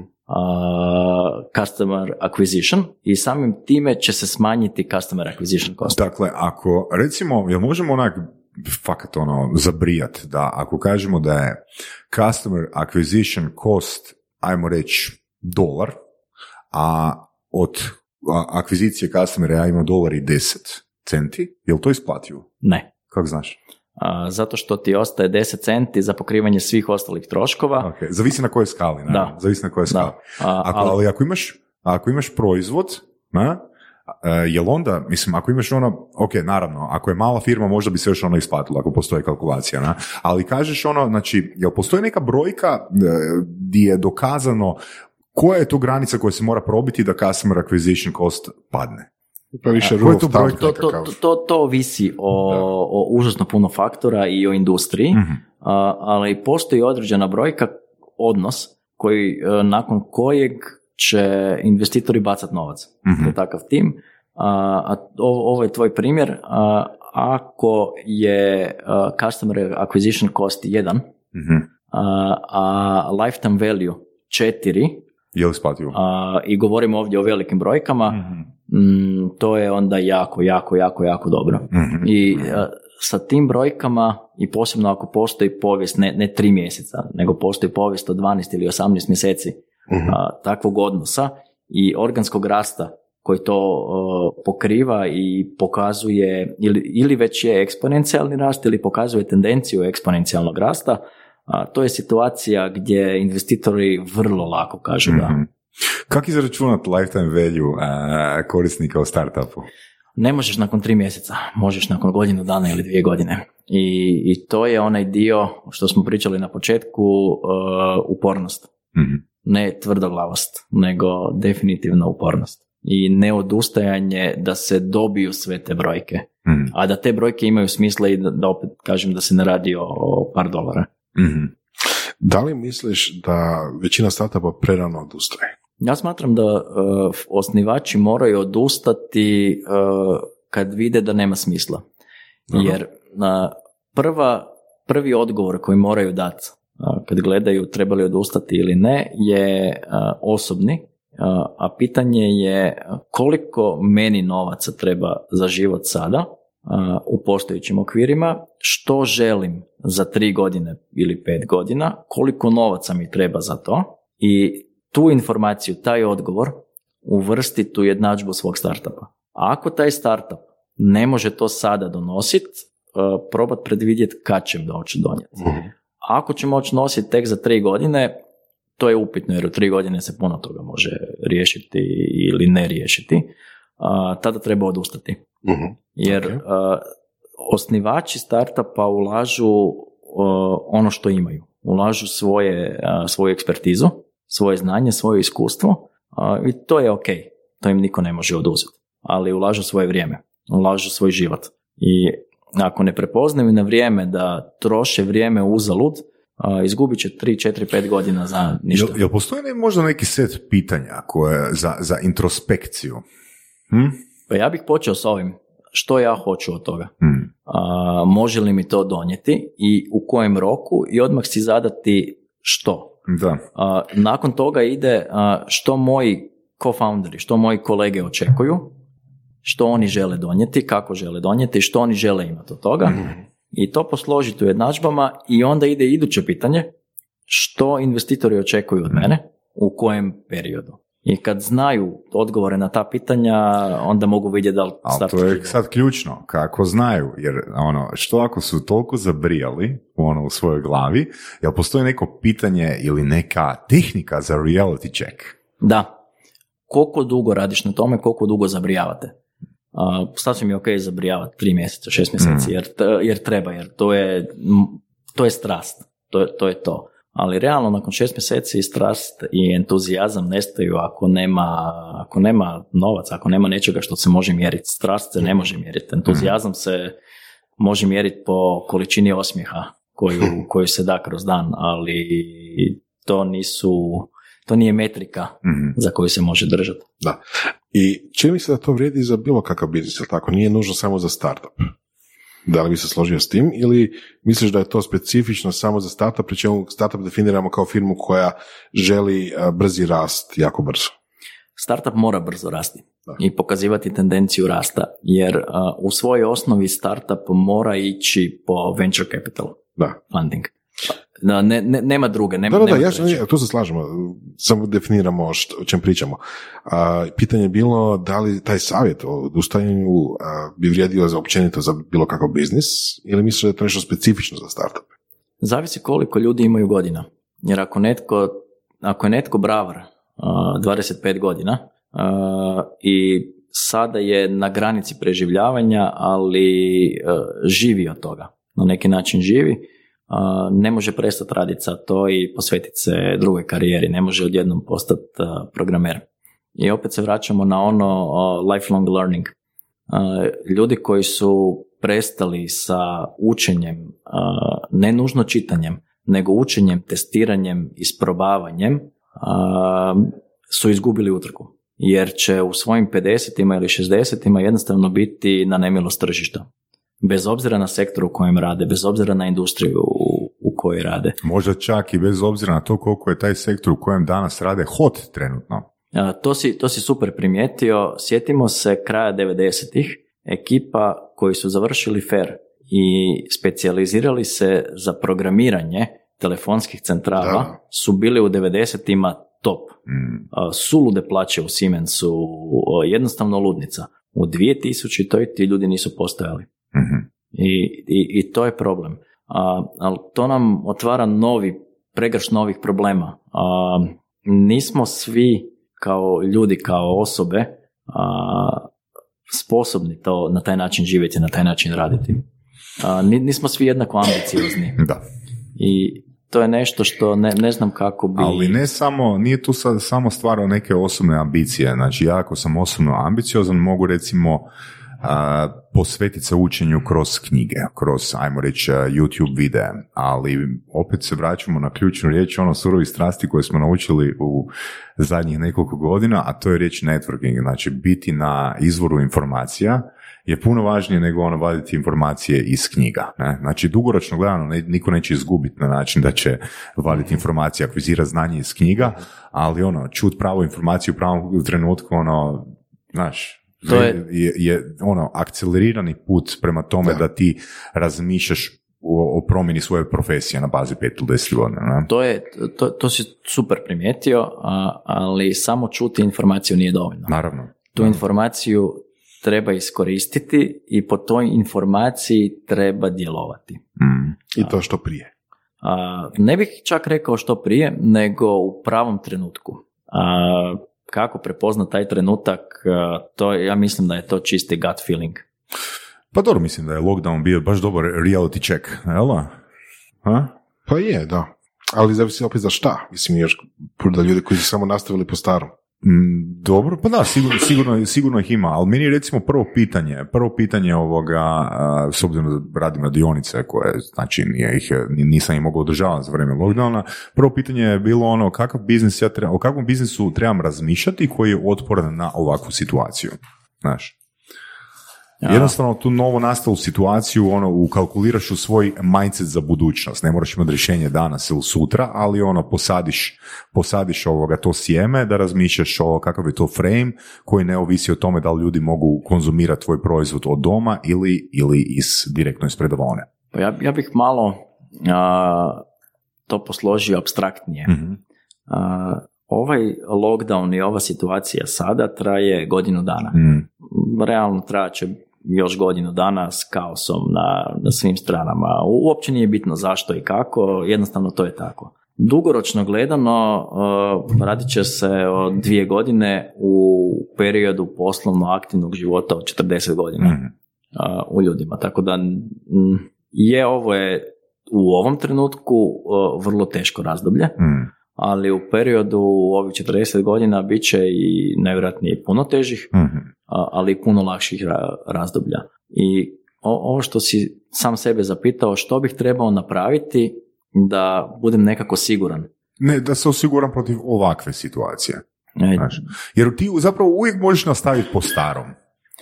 Customer acquisition i samim time će se smanjiti customer acquisition cost. Dakle, ako, recimo, jel možemo onak fakat ono, zabrijat da ako kažemo da je customer acquisition cost, ajmo reći, dolar, a od a, akvizicije customera ja imam dolar i 10 centi, je li to isplativo? Ne. Kako znaš? A, zato što ti ostaje 10 centi za pokrivanje svih ostalih troškova. Ok, zavisi na kojoj skali, ne? Da. Zavisi na kojoj skali. A, Ako, ali- ali ako imaš, ako imaš proizvod, na, e, jel onda, mislim, ako imaš ono, ok, naravno, ako je mala firma, možda bi se još ono isplatilo, ako postoji kalkulacija, na, ali kažeš ono, znači, jel postoji neka brojka e, di je dokazano koja je to granica koja se mora probiti da customer acquisition cost padne? Pa više A, to to, to, to, to, to ovisi o, o užasno puno faktora i o industriji, Mhm. a, ali postoji određena brojka, odnos, koji, e, nakon kojeg će investitori bacati novac. Mhm. To je takav tim. A, a ovo, ovo je tvoj primjer. A, ako je a, customer acquisition cost 1, Mhm. a, a lifetime value 4, Je li isplativo? i govorimo ovdje o velikim brojkama, Mhm. Mm, to je onda jako, jako, jako, jako dobro. Mhm. I a, sa tim brojkama i posebno ako postoji povijest, ne, ne tri mjeseca, nego postoji povijest od 12 ili 18 mjeseci a, takvog odnosa i organskog rasta koji to uh, pokriva i pokazuje ili, ili već je eksponencijalni rast ili pokazuje tendenciju eksponencijalnog rasta, a to je situacija gdje investitori vrlo lako kažu da. Kako izračunati lifetime value a, korisnika u startupu? Ne možeš nakon tri mjeseca, možeš nakon godinu dana ili dvije godine. I, i to je onaj dio što smo pričali na početku, uh, upornost. Mhm. Ne tvrdoglavost, nego definitivno upornost. I neodustajanje da se dobiju sve te brojke. Mhm. A da te brojke imaju smisla i da, da opet kažem da se ne radi o, o par dolara. Mhm. Da li misliš da većina startupa prerano odustaje? Ja smatram da uh, osnivači moraju odustati uh, kad vide da nema smisla. Jer uh, prva, prvi odgovor koji moraju dati uh, kad gledaju treba li odustati ili ne je uh, osobni, uh, a pitanje je koliko meni novaca treba za život sada u postojećim okvirima, što želim za tri godine ili pet godina, koliko novaca mi treba za to i tu informaciju, taj odgovor uvrstiti u jednadžbu svog startupa. A ako taj startup ne može to sada donositi, probat predvidjeti kad će doći donijeti. Ako će moći nositi tek za tri godine, to je upitno jer u tri godine se puno toga može riješiti ili ne riješiti. A, tada treba odustati. Mhm. Jer Ok. a, osnivači startupa ulažu a, ono što imaju. Ulažu svoje, a, svoju ekspertizu, svoje znanje, svoje iskustvo i to je ok. To im niko ne može oduzeti. Ali ulažu svoje vrijeme, ulažu svoj život. I ako ne prepoznaju na vrijeme da troše vrijeme uzalud, izgubit će 3, 4, 5 godina za ništa. Jel, jel postoji ne, možda neki set pitanja koje, za, za introspekciju? Hm? Pa ja bih počeo s ovim. Što ja hoću od toga? Hm. A, može li mi to donijeti i u kojem roku i odmah si zadati što. Da. A, nakon toga ide a, što moji co-founderi, što moji kolege očekuju, što oni žele donijeti, kako žele donijeti, što oni žele imati od toga i to posložiti u jednadžbama i onda ide iduće pitanje što investitori očekuju od mene, u kojem periodu. I kad znaju odgovore na ta pitanja, onda mogu vidjeti da li Ali start to je sad ključno, kako znaju, jer ono, što ako su toliko zabrijali u ono u svojoj glavi, jel postoji neko pitanje ili neka tehnika za reality check? Da. Koliko dugo radiš na tome, koliko dugo zabrijavate? Uh, sasvim je ok zabrijavati tri mjeseca, šest mjeseci, jer, t- jer treba, jer to je, to je strast. To je, to je to. Ali realno nakon šest mjeseci strast i entuzijazam nestaju ako nema, ako nema novaca, ako nema nečega što se može mjeriti. Strast se ne može mjeriti. Entuzijazam se može mjeriti po količini osmijeha koju, koju se da kroz dan, ali to nisu, to nije metrika Mhm. za koju se može držati. Da. I čini mi se da to vrijedi za bilo kakav biznis, tako? Nije nužno samo za startup. Da li bi se složio s tim ili misliš da je to specifično samo za startup, pri čemu startup definiramo kao firmu koja želi a, brzi rast jako brzo? Startup mora brzo rasti Da. i pokazivati tendenciju rasta, jer uh, u svojoj osnovi startup mora ići po venture capital Da. funding. Da, ne, ne- nema druge, nema, Da, da, da, nema ja, treće. ja, tu se slažemo, samo definiramo što, o čem pričamo. A, pitanje je bilo da li taj savjet o odustajanju a, bi vrijedio za općenito za bilo kakav biznis ili misliš da je to nešto specifično za startup? Zavisi koliko ljudi imaju godina. Jer ako netko, ako je netko bravar uh, 25 godina i sada je na granici preživljavanja, ali uh, živi od toga. Na neki način živi, ne može prestati raditi sa to i posvetiti se drugoj karijeri. Ne može odjednom postati uh, programer. I opet se vraćamo na ono uh, lifelong learning. Uh, ljudi koji su prestali sa učenjem, uh, ne nužno čitanjem, nego učenjem, testiranjem, isprobavanjem, uh, su izgubili utrku. Jer će u svojim 50 ili 60 jednostavno biti na nemilost tržišta. Bez obzira na sektor u kojem rade, bez obzira na industriju u, u kojoj rade. Možda čak i bez obzira na to koliko je taj sektor u kojem danas rade hot trenutno. A, To si, to si super primijetio. Sjetimo se kraja 90-ih, ekipa koji su završili FAIR i specijalizirali se za programiranje telefonskih centrala Da. su bili u 90-ima top. Mm. A, Sulude plaće u Siemensu, jednostavno ludnica. U 2000 ti ljudi nisu postojali. Mhm. I, i, i to je problem. A, ali to nam otvara novi, pregrš novih problema. A, nismo svi kao ljudi, kao osobe a, sposobni to na taj način živjeti, na taj način raditi. A, ni- nismo svi jednako ambiciozni. [CLEARS THROAT] Da. I to je nešto što ne, ne znam kako bi... Ali ne samo, nije tu sad samo stvar o neke osobne ambicije. Znači, ja ako sam osobno ambiciozan, mogu recimo posvetiti se učenju kroz knjige, kroz, ajmo reći, a, YouTube videa, ali opet se vraćamo na ključnu riječ, ono surovi strasti koje smo naučili u zadnjih nekoliko godina, a to je riječ networking, znači biti na izvoru informacija, je puno važnije nego ono vaditi informacije iz knjiga. Ne? Znači, dugoročno gledano, ne, niko neće izgubiti na način da će vaditi informacije, akvizirati znanje iz knjiga, ali ono, čut pravu informaciju u pravom trenutku, ono, znaš, To je- je, je ono, akcelerirani put prema tome da, Da. ti razmišljaš o, o promjeni svoje profesije na bazi 5 ili 10 godina. Ne? To, je, to, to si super primijetio, a, ali samo čuti informaciju nije dovoljno. Naravno. Tu informaciju treba iskoristiti i po toj informaciji treba djelovati. Mm. I to što prije. A, ne bih čak rekao što prije, nego u pravom trenutku. A, kako prepoznat taj trenutak, a, to ja mislim da je to čisti gut feeling. Pa dobro, mislim da je lockdown bio baš dobar reality check, jel? Ha? Pa je, da. Ali zavisi opet za šta. Mislim, još da ljudi koji su samo nastavili po starom. Mm, dobro, pa da, sigurno, sigurno, sigurno ih ima, ali meni je recimo prvo pitanje, prvo pitanje ovoga, s obzirom da radim na dionice koje, znači nije ih, ni- nisam ih mogao održavati za vrijeme lockdowna, prvo pitanje je bilo ono kakav biznis ja treba, o kakvom biznisu trebam razmišljati koji je otporan na ovakvu situaciju, znaš. Ja. Jednostavno tu novo nastalu situaciju ono ukalkuliraš u svoj mindset za budućnost. Ne moraš imati rješenje danas ili sutra, ali ono posadiš, posadiš ovoga to sjeme da razmišljaš o kakav je to frame koji ne ovisi o tome da li ljudi mogu konzumirati tvoj proizvod od doma ili, ili iz, direktno iz predavone. Pa ja, ja bih malo a, to posložio abstraktnije. Mhm. A, ovaj lockdown i ova situacija sada traje godinu dana. Mm. Realno trajat će još godinu dana s kaosom na, na svim stranama. Uopće nije bitno zašto i kako, jednostavno to je tako. Dugoročno gledano uh, radit će se o dvije godine u periodu poslovno aktivnog života od 40 godina uh, u ljudima. Tako da mm, je ovo je u ovom trenutku uh, vrlo teško razdoblje, Mm. Ali u periodu ovih 40 godina bit će i najvjerojatnije puno težih, Mhm. a- ali i puno lakših ra- razdoblja. I o- ovo što si sam sebe zapitao, što bih trebao napraviti da budem nekako siguran. Ne, da se osiguram protiv ovakve situacije. Znaš, jer ti zapravo uvijek možeš nastaviti po starom.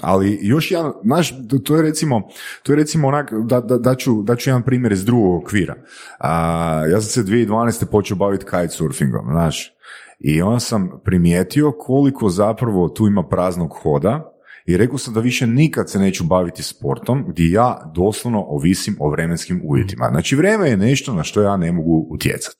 Ali još jedan, znaš, to je recimo, to je recimo onak, da, da, da, ću, da ću jedan primjer iz drugog okvira. A, ja sam se 2012. počeo baviti kitesurfingom, znaš, i onda sam primijetio koliko zapravo tu ima praznog hoda i rekao sam da više nikad se neću baviti sportom gdje ja doslovno ovisim o vremenskim uvjetima. Znači vrijeme je nešto na što ja ne mogu utjecati.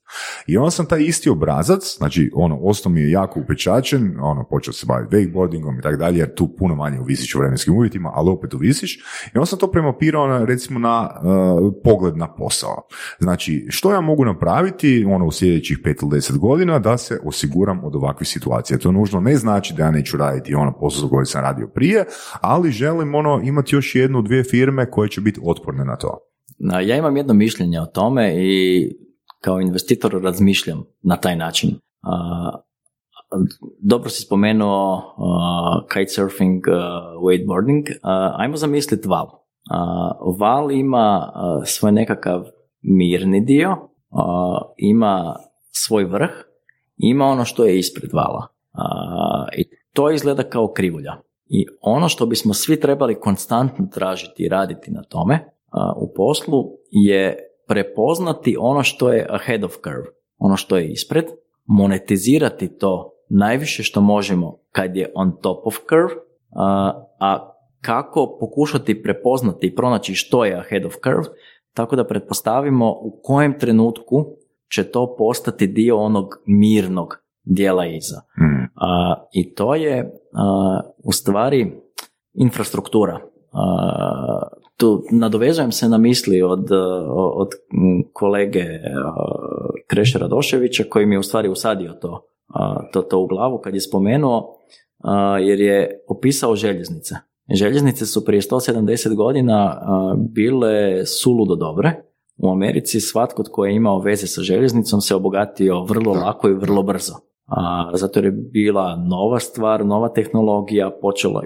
I onda sam taj isti obrazac, znači ono, ostao mi je jako upečačen, ono, počeo se baviti wakeboardingom i tako dalje, jer tu puno manje uvisiš u vremenskim uvjetima, ali opet uvisiš. I onda sam to premapirao na, recimo na uh, pogled na posao. Znači, što ja mogu napraviti ono, u sljedećih pet ili deset godina da se osiguram od ovakvih situacija. To nužno ne znači da ja neću raditi ono posao koji sam radio prije, ali želim ono, imati još jednu, dvije firme koje će biti otporne na to. Ja imam jedno mišljenje o tome i kao investitor razmišljam na taj način. Dobro si spomenuo kitesurfing, wakeboarding. Ajmo zamisliti val. Val ima svoj nekakav mirni dio, ima svoj vrh, ima ono što je ispred vala. I to izgleda kao krivulja. I ono što bismo svi trebali konstantno tražiti i raditi na tome u poslu je prepoznati ono što je ahead of curve, ono što je ispred, monetizirati to najviše što možemo kad je on top of curve, a, a kako pokušati prepoznati i pronaći što je ahead of curve, tako da pretpostavimo u kojem trenutku će to postati dio onog mirnog dijela iza. Mm. A, I to je a, u stvari infrastruktura. A, tu nadovezujem se na misli od, od kolege Kreša Radoševića koji mi je u stvari usadio to, to, to u glavu kad je spomenuo jer je opisao željeznice. Željeznice su prije 170 godina bile suludo dobre. U Americi svatko tko je imao veze sa željeznicom se obogatio vrlo lako i vrlo brzo. A, zato je bila nova stvar, nova tehnologija, počela.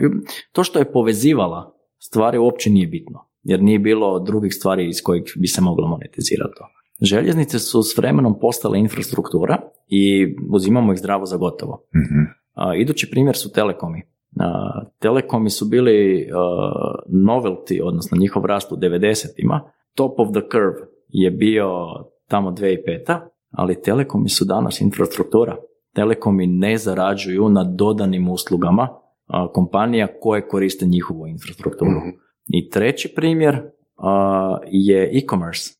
To što je povezivala stvari uopće nije bitno, jer nije bilo drugih stvari iz kojih bi se moglo monetizirati to. Željeznice su s vremenom postale infrastruktura i uzimamo ih zdravo za gotovo. Mhm. A, idući primjer su telekomi. A, telekomi su bili novelty, odnosno njihov rast u 90-ima. Top of the curve je bio tamo 2005 ali telekomi su danas infrastruktura. Telekomi ne zarađuju na dodanim uslugama kompanija koje koriste njihovu infrastrukturu. Mhm. I treći primjer je e-commerce.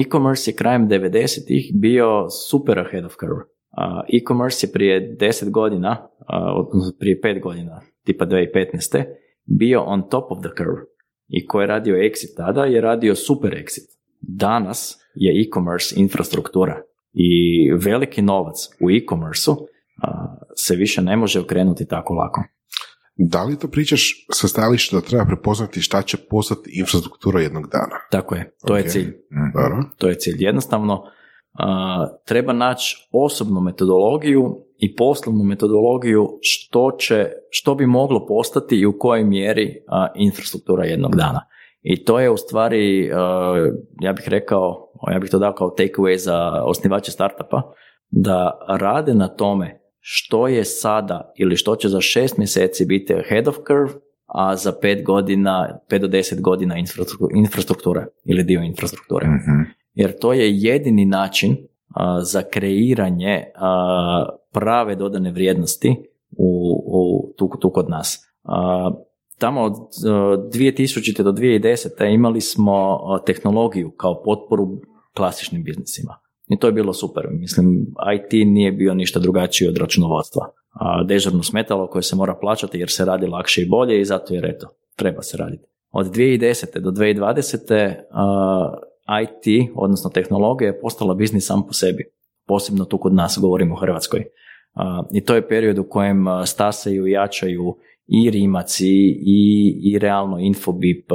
E-commerce je krajem 90-ih bio super ahead of curve. E-commerce je prije 10 godina, odnosno prije 5 godina, tipa 2015. bio on top of the curve. I ko je radio exit tada je radio super exit. Danas je e-commerce infrastruktura i veliki novac u e-commerceu se više ne može okrenuti tako lako. Da li to pričaš sa stajališta da treba prepoznati šta će postati infrastruktura jednog dana? Tako je, to je Ok. cilj. Dobro. To je cilj. Jednostavno, treba naći osobnu metodologiju i poslovnu metodologiju što, će, što bi moglo postati i u kojoj mjeri infrastruktura jednog dana. I to je u stvari, ja bih rekao, ja bih to dao kao takeaway za osnivače startupa, da rade na tome što je sada ili što će za šest mjeseci biti ahead of curve, a za pet godina, pet do deset godina infrastruktura ili dio infrastrukture. Mhm. Jer to je jedini način a, za kreiranje a, prave dodane vrijednosti u, u, tu, tu kod nas. A, tamo od a, 2000. do 2010. imali smo tehnologiju kao potporu klasičnim biznisima. I to je bilo super. Mislim, IT nije bio ništa drugačiji od računovodstva. A, dežurno smetalo koje se mora plaćati jer se radi lakše i bolje i zato jer eto, treba se raditi. Od 2010. do 2020. a, IT, odnosno tehnologija je postala biznis sam po sebi. Posebno tu kod nas govorimo o Hrvatskoj. I to je period u kojem stasaju i jačaju i Rimaci i, i realno Infobip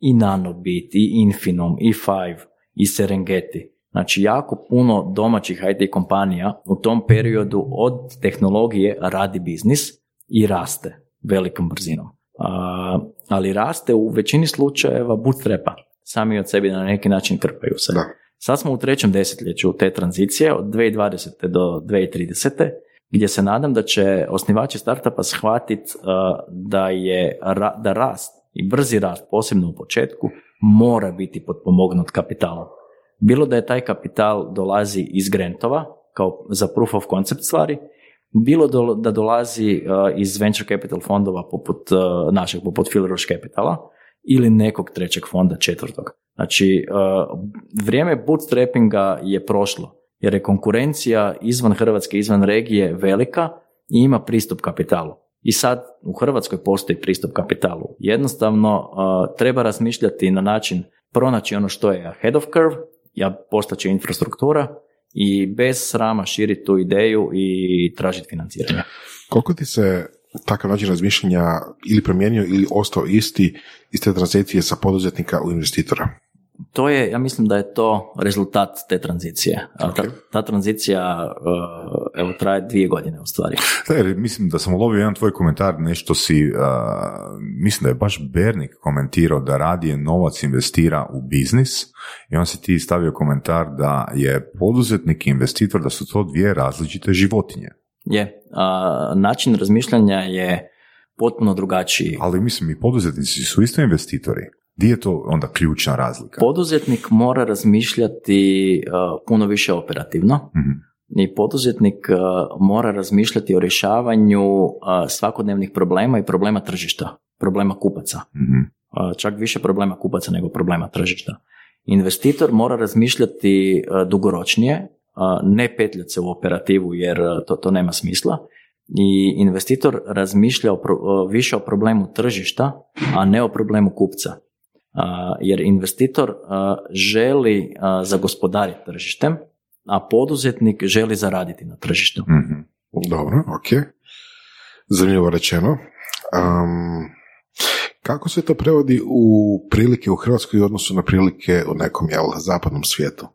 i Nanobit i Infinom i Five i Serengeti. Znači jako puno domaćih IT kompanija u tom periodu od tehnologije radi biznis i raste velikom brzinom. A, ali raste u većini slučajeva bootstrapa. Sami od sebi na neki način krpaju se. Da. Sad smo u trećem desetljeću te tranzicije od 2020. do 2030. gdje se nadam da će osnivači startupa shvatiti da je ra- da rast i brzi rast, posebno u početku, mora biti potpomognut kapitalom. Bilo da je taj kapital dolazi iz grantova, kao za proof of concept stvari, bilo do- da dolazi uh, iz venture capital fondova poput uh, našeg, poput Philrush Capitala, ili nekog trećeg fonda četvrtog. Znači, uh, vrijeme bootstrappinga je prošlo, jer je konkurencija izvan Hrvatske, izvan regije velika i ima pristup kapitalu. I sad u Hrvatskoj postoji pristup kapitalu. Jednostavno treba razmišljati na način pronaći ono što je ahead of curve, ja postaće infrastruktura i bez srama širiti tu ideju i tražiti financiranje. Koliko ti se takav način razmišljanja ili promijenio ili ostao isti iz te tranzicije sa poduzetnika u investitora? To je, ja mislim da je to rezultat te tranzicije. A Ta, ta tranzicija uh, evo, traje dvije godine u stvari. Da, mislim da sam ulovio jedan tvoj komentar, nešto si, uh, mislim da je baš Bernik komentirao da radije novac investira u biznis i on si ti stavio komentar da je poduzetnik i investitor, da su to dvije različite životinje. Je, a, način razmišljanja je potpuno drugačiji. Ali mislim i poduzetnici su isto investitori. Di je to onda ključna razlika? Poduzetnik mora razmišljati uh, puno više operativno Mhm. i poduzetnik uh, mora razmišljati o rješavanju uh, svakodnevnih problema i problema tržišta. problema kupaca. Mhm. A, Čak više problema kupaca nego problema tržišta. Investitor mora razmišljati dugoročnije, ne petljati se u operativu jer to, to nema smisla. I investitor razmišlja o pro- više o problemu tržišta, a ne o problemu kupca. A, jer investitor želi zagospodariti tržištem, a poduzetnik želi zaraditi na tržištu. Mhm. Dobro, ok. Zanimljivo rečeno. Um, kako se to prevodi u prilike u Hrvatskoj u odnosu na prilike u nekom jel, zapadnom svijetu?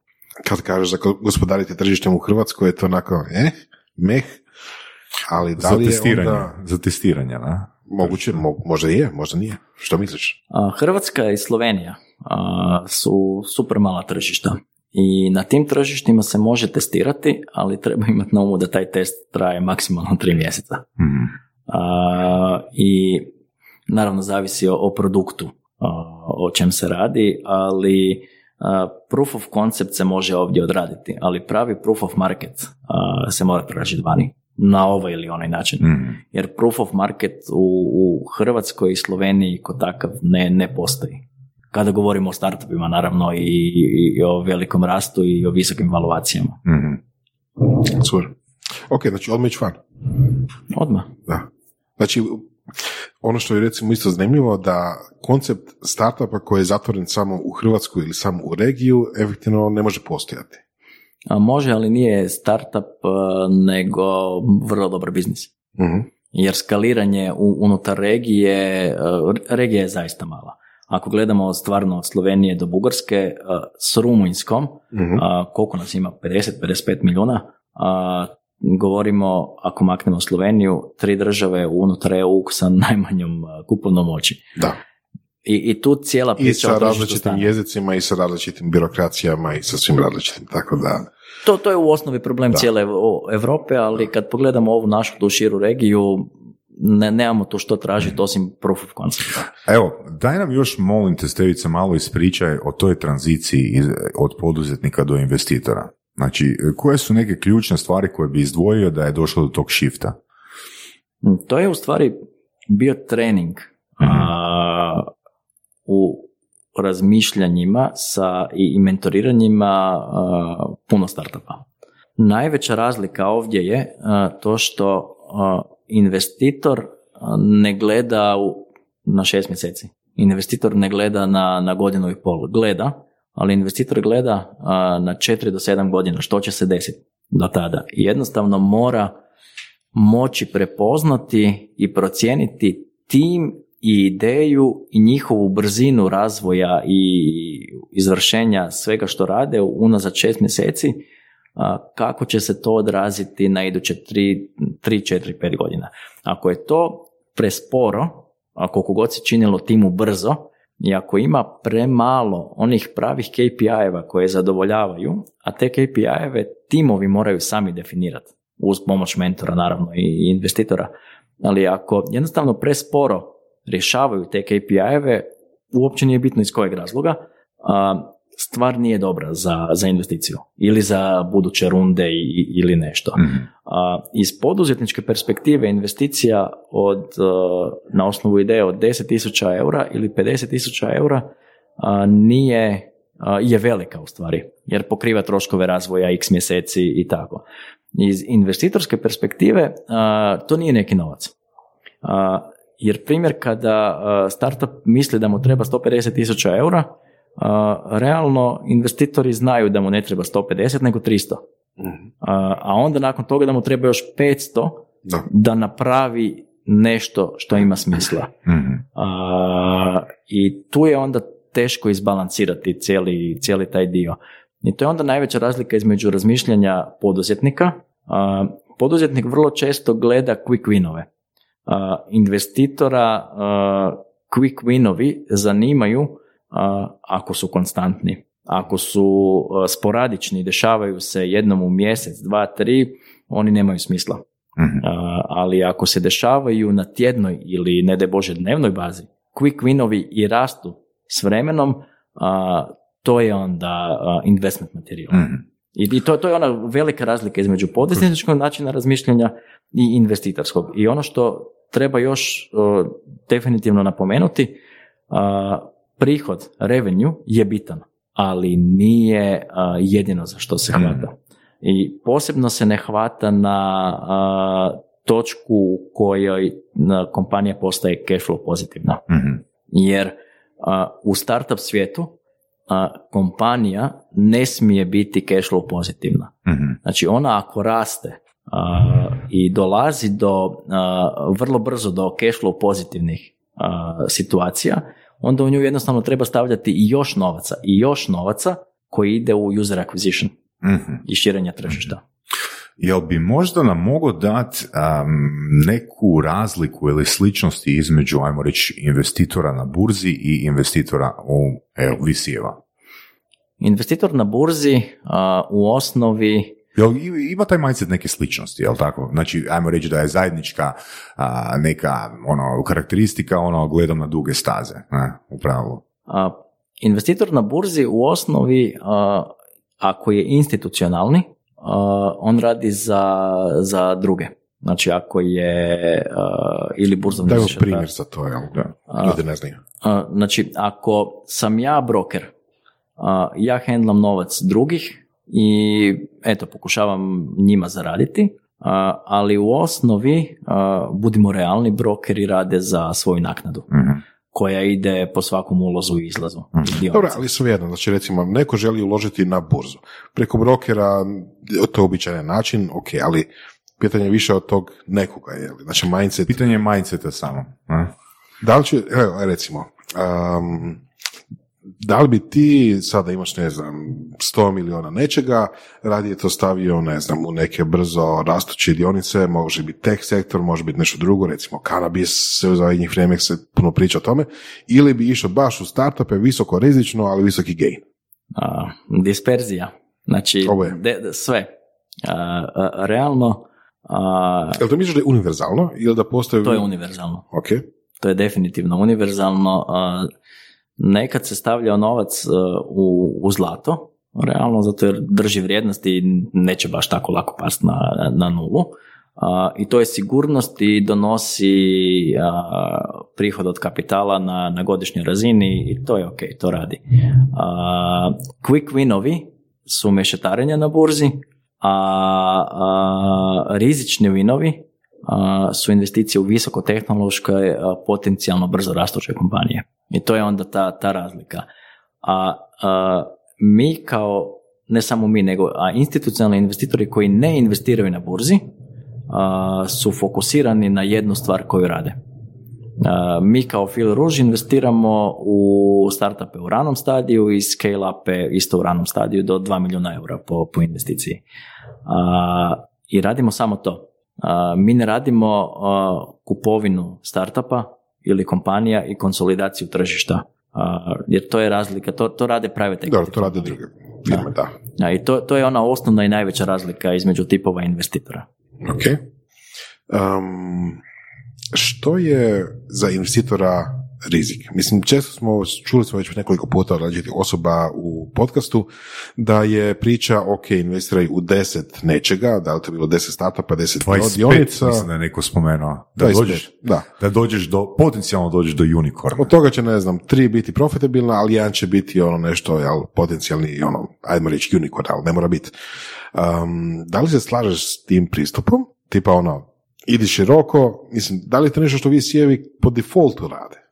Kad kažeš da gospodarite tržištem u Hrvatskoj je to onako, eh, meh, ali da Za li je testiranje, onda za testiranje, da? Moguće, mo- možda je, možda nije. Što misliš? Hrvatska i Slovenija a, su super mala tržišta i na tim tržištima se može testirati, ali treba imati na umu da taj test traje maksimalno tri mjeseca. A, I naravno zavisi o, o produktu a, o čem se radi, ali a, proof of concept se može ovdje odraditi, ali pravi proof of market a, se mora tražiti vani na ovaj ili onaj način Mhm. jer proof of market u, u Hrvatskoj i Sloveniji kod takav ne, ne postoji. Kada govorimo o startupima, naravno, i, i o velikom rastu i o visokim valuacijama. Mhm. Super. Ok, znači odmah ići van. Odmah. Da. Znači, ono što je recimo isto zanimljivo da koncept startupa koji je zatvoren samo u Hrvatsku ili samo u regiju, efektivno ne može postojati. A može, ali nije startup, eh, nego vrlo dobar biznis. Mhm. Jer skaliranje u, unutar regije, eh, regija je zaista mala. Ako gledamo stvarno od Slovenije do Bugarske, eh, s Rumunjskom, Mhm. a, koliko nas ima, 50-55 milijuna, govorimo, ako maknemo Sloveniju, tri države unutar EU sa najmanjom kupovnom moći. Da. I, I tu cijela I priča sa o tržištu različitim jezicima i sa različitim birokracijama i sa svim različitim, tako da... To, to je u osnovi problem Da. cijele Europe, ali kad pogledamo ovu našu tu širu regiju, ne, nemamo tu što tražiti osim proof of concept. Evo, daj nam još, molim te, Stevice, malo ispričaj o toj tranziciji iz, od poduzetnika do investitora. Znači, koje su neke ključne stvari koje bi izdvojio da je došlo do tog shifta? To je u stvari bio trening a, u razmišljanjima sa i, mentoriranjima a, puno startupa. Najveća razlika ovdje je a, to što a, investitor ne gleda u, na šest mjeseci. Investitor ne gleda na, na godinu i pol. Gleda, ali investitor gleda na četiri do sedam godina što će se desiti do tada. Jednostavno mora moći prepoznati i procijeniti tim i ideju i njihovu brzinu razvoja i izvršenja svega što rade unazad šest mjeseci, kako će se to odraziti na iduće 3, 4, 5 godina. Ako je to presporo, a koliko god se činilo timu brzo, i ako ima premalo onih pravih KPI-eva koje zadovoljavaju, a te KPI-eve timovi moraju sami definirati, uz pomoć mentora naravno i investitora, ali ako jednostavno presporo rješavaju te KPI-eve, uopće nije bitno iz kojeg razloga, a, stvar nije dobra za, za investiciju ili za buduće runde i, ili nešto. Mhm. A, iz poduzetničke perspektive investicija od, na osnovu ideje od 10.000 eura ili 50.000 eura a, nije, a, je velika u stvari, jer pokriva troškove razvoja x mjeseci i tako. Iz investitorske perspektive a, to nije neki novac. Jer primjer kada a, startup misli da mu treba 150.000 eura, a, realno investitori znaju da mu ne treba 150 nego 300. A, a onda nakon toga da mu treba još 500 Da. da napravi nešto što ima smisla. Mhm. A, I tu je onda teško izbalansirati cijeli, cijeli taj dio. I to je onda najveća razlika između razmišljanja poduzetnika. A, poduzetnik vrlo često gleda quick winove. Investitora quick winovi zanimaju ako su konstantni. Ako su sporadični, dešavaju se jednom u mjesec, dva, tri, oni nemaju smisla. A, ali ako se dešavaju na tjednoj ili ne daj Bože dnevnoj bazi, quick winovi i rastu s vremenom, to je onda investment materijal. I, I to, to je ona velika razlika između poduzetničkog načina razmišljanja i investitorskog. I ono što treba još uh, definitivno napomenuti, uh, prihod, revenue je bitan, ali nije uh, jedino za što se hvata. I posebno se ne hvata na uh, točku u kojoj kompanija postaje cash flow pozitivna. Mhm. Jer u startup svijetu kompanija ne smije biti cash flow pozitivna. Mhm. Znači ona ako raste a, i dolazi do vrlo brzo do cash flow pozitivnih situacija, onda u nju jednostavno treba stavljati i još novaca i još novaca koji ide u user acquisition Mhm. i širenje tržišta. Jel bi možda nam mogao dati neku razliku ili sličnosti između, ajmo reći, investitora na burzi i investitora u VC-eva? Investitor na burzi u osnovi Jel ima taj mindset neke sličnosti, jel tako? Znači, ajmo reći da je zajednička a, neka ono, karakteristika, ono, gledam na duge staze, ne, u pravilu. A, investitor na burzi u osnovi, a, ako je institucionalni, a, on radi za, za druge. Znači ako je a, ili burzovni Dajmo primjer za to, jel? Ljudi ne znaju. znači ako sam ja broker, a, ja hendlam novac drugih i eto pokušavam njima zaraditi, a, ali u osnovi budimo realni, brokeri rade za svoju naknadu Mhm. koja ide po svakom ulazu i izlazu. iz dionica. Dobro, ali svejedno, znači recimo neko želi uložiti na burzu. Preko brokera, to je običajan način, ok, ali pitanje je više od tog nekoga, je li? Znači mindset, Pitanje je mindseta samo. ne? da li će, evo recimo, um, da li bi ti sada imaš, ne znam, 100 miliona nečega, radije to stavio, ne znam, u neke brzo rastuće dionice, može biti tech sektor, može biti nešto drugo, recimo kanabis, se u zadnjih vrijeme se puno priča o tome, ili bi išao baš u startupe, visoko rizično, ali visoki gain. A, disperzija. Znači, Ovo je. de- de- sve. A, a, realno, a, Jel to misliš da je univerzalno ili da postoji... to je univerzalno. Ok. To je definitivno univerzalno. A, nekad se stavljao novac a, u, u zlato, realno, zato jer drži vrijednost i neće baš tako lako past na, na nulu. A, I to je sigurnost i donosi a, prihod od kapitala na, na godišnjoj razini i to je ok, to radi. A, quick winovi su mešetarenja na burzi, a, a rizični winovi su investicije u visokotehnološke, a, potencijalno brzo rastuće kompanije. I to je onda ta, ta razlika. A, a, mi kao, ne samo mi, nego a institucionalni investitori koji ne investiraju na burzi, a, su fokusirani na jednu stvar koju rade. A, mi kao Phil Rouge investiramo u startupe u ranom stadiju i scale-upe isto u ranom stadiju do 2 milijuna eura po, po investiciji. A, I radimo samo to. Mi ne radimo kupovinu startupa ili kompanija i konsolidaciju tržišta. Jer to je razlika, to, to rade private equity Dobro, to rade druge firme, da. A, I to, to je ona osnovna i najveća razlika između tipova investitora. Ok. Um, što je za investitora rizik? Mislim, često smo, čuli smo već nekoliko puta od različitih osoba u podcastu, da je priča, ok, investiraj u deset nečega, da li to je bilo deset startupa, deset 25, dionica, mislim da je neko spomenuo. Da 25, dođeš, da. da dođeš do, potencijalno dođeš do unicorna. Od toga će, ne znam, tri biti profitabilna, ali jedan će biti ono nešto, jel, potencijalni, ono, ajmo reći unicorn, ali ne mora biti. Um, da li se slažeš s tim pristupom? Tipa ono, idi široko, mislim, da li je to nešto što vi sjevi po defaultu rade?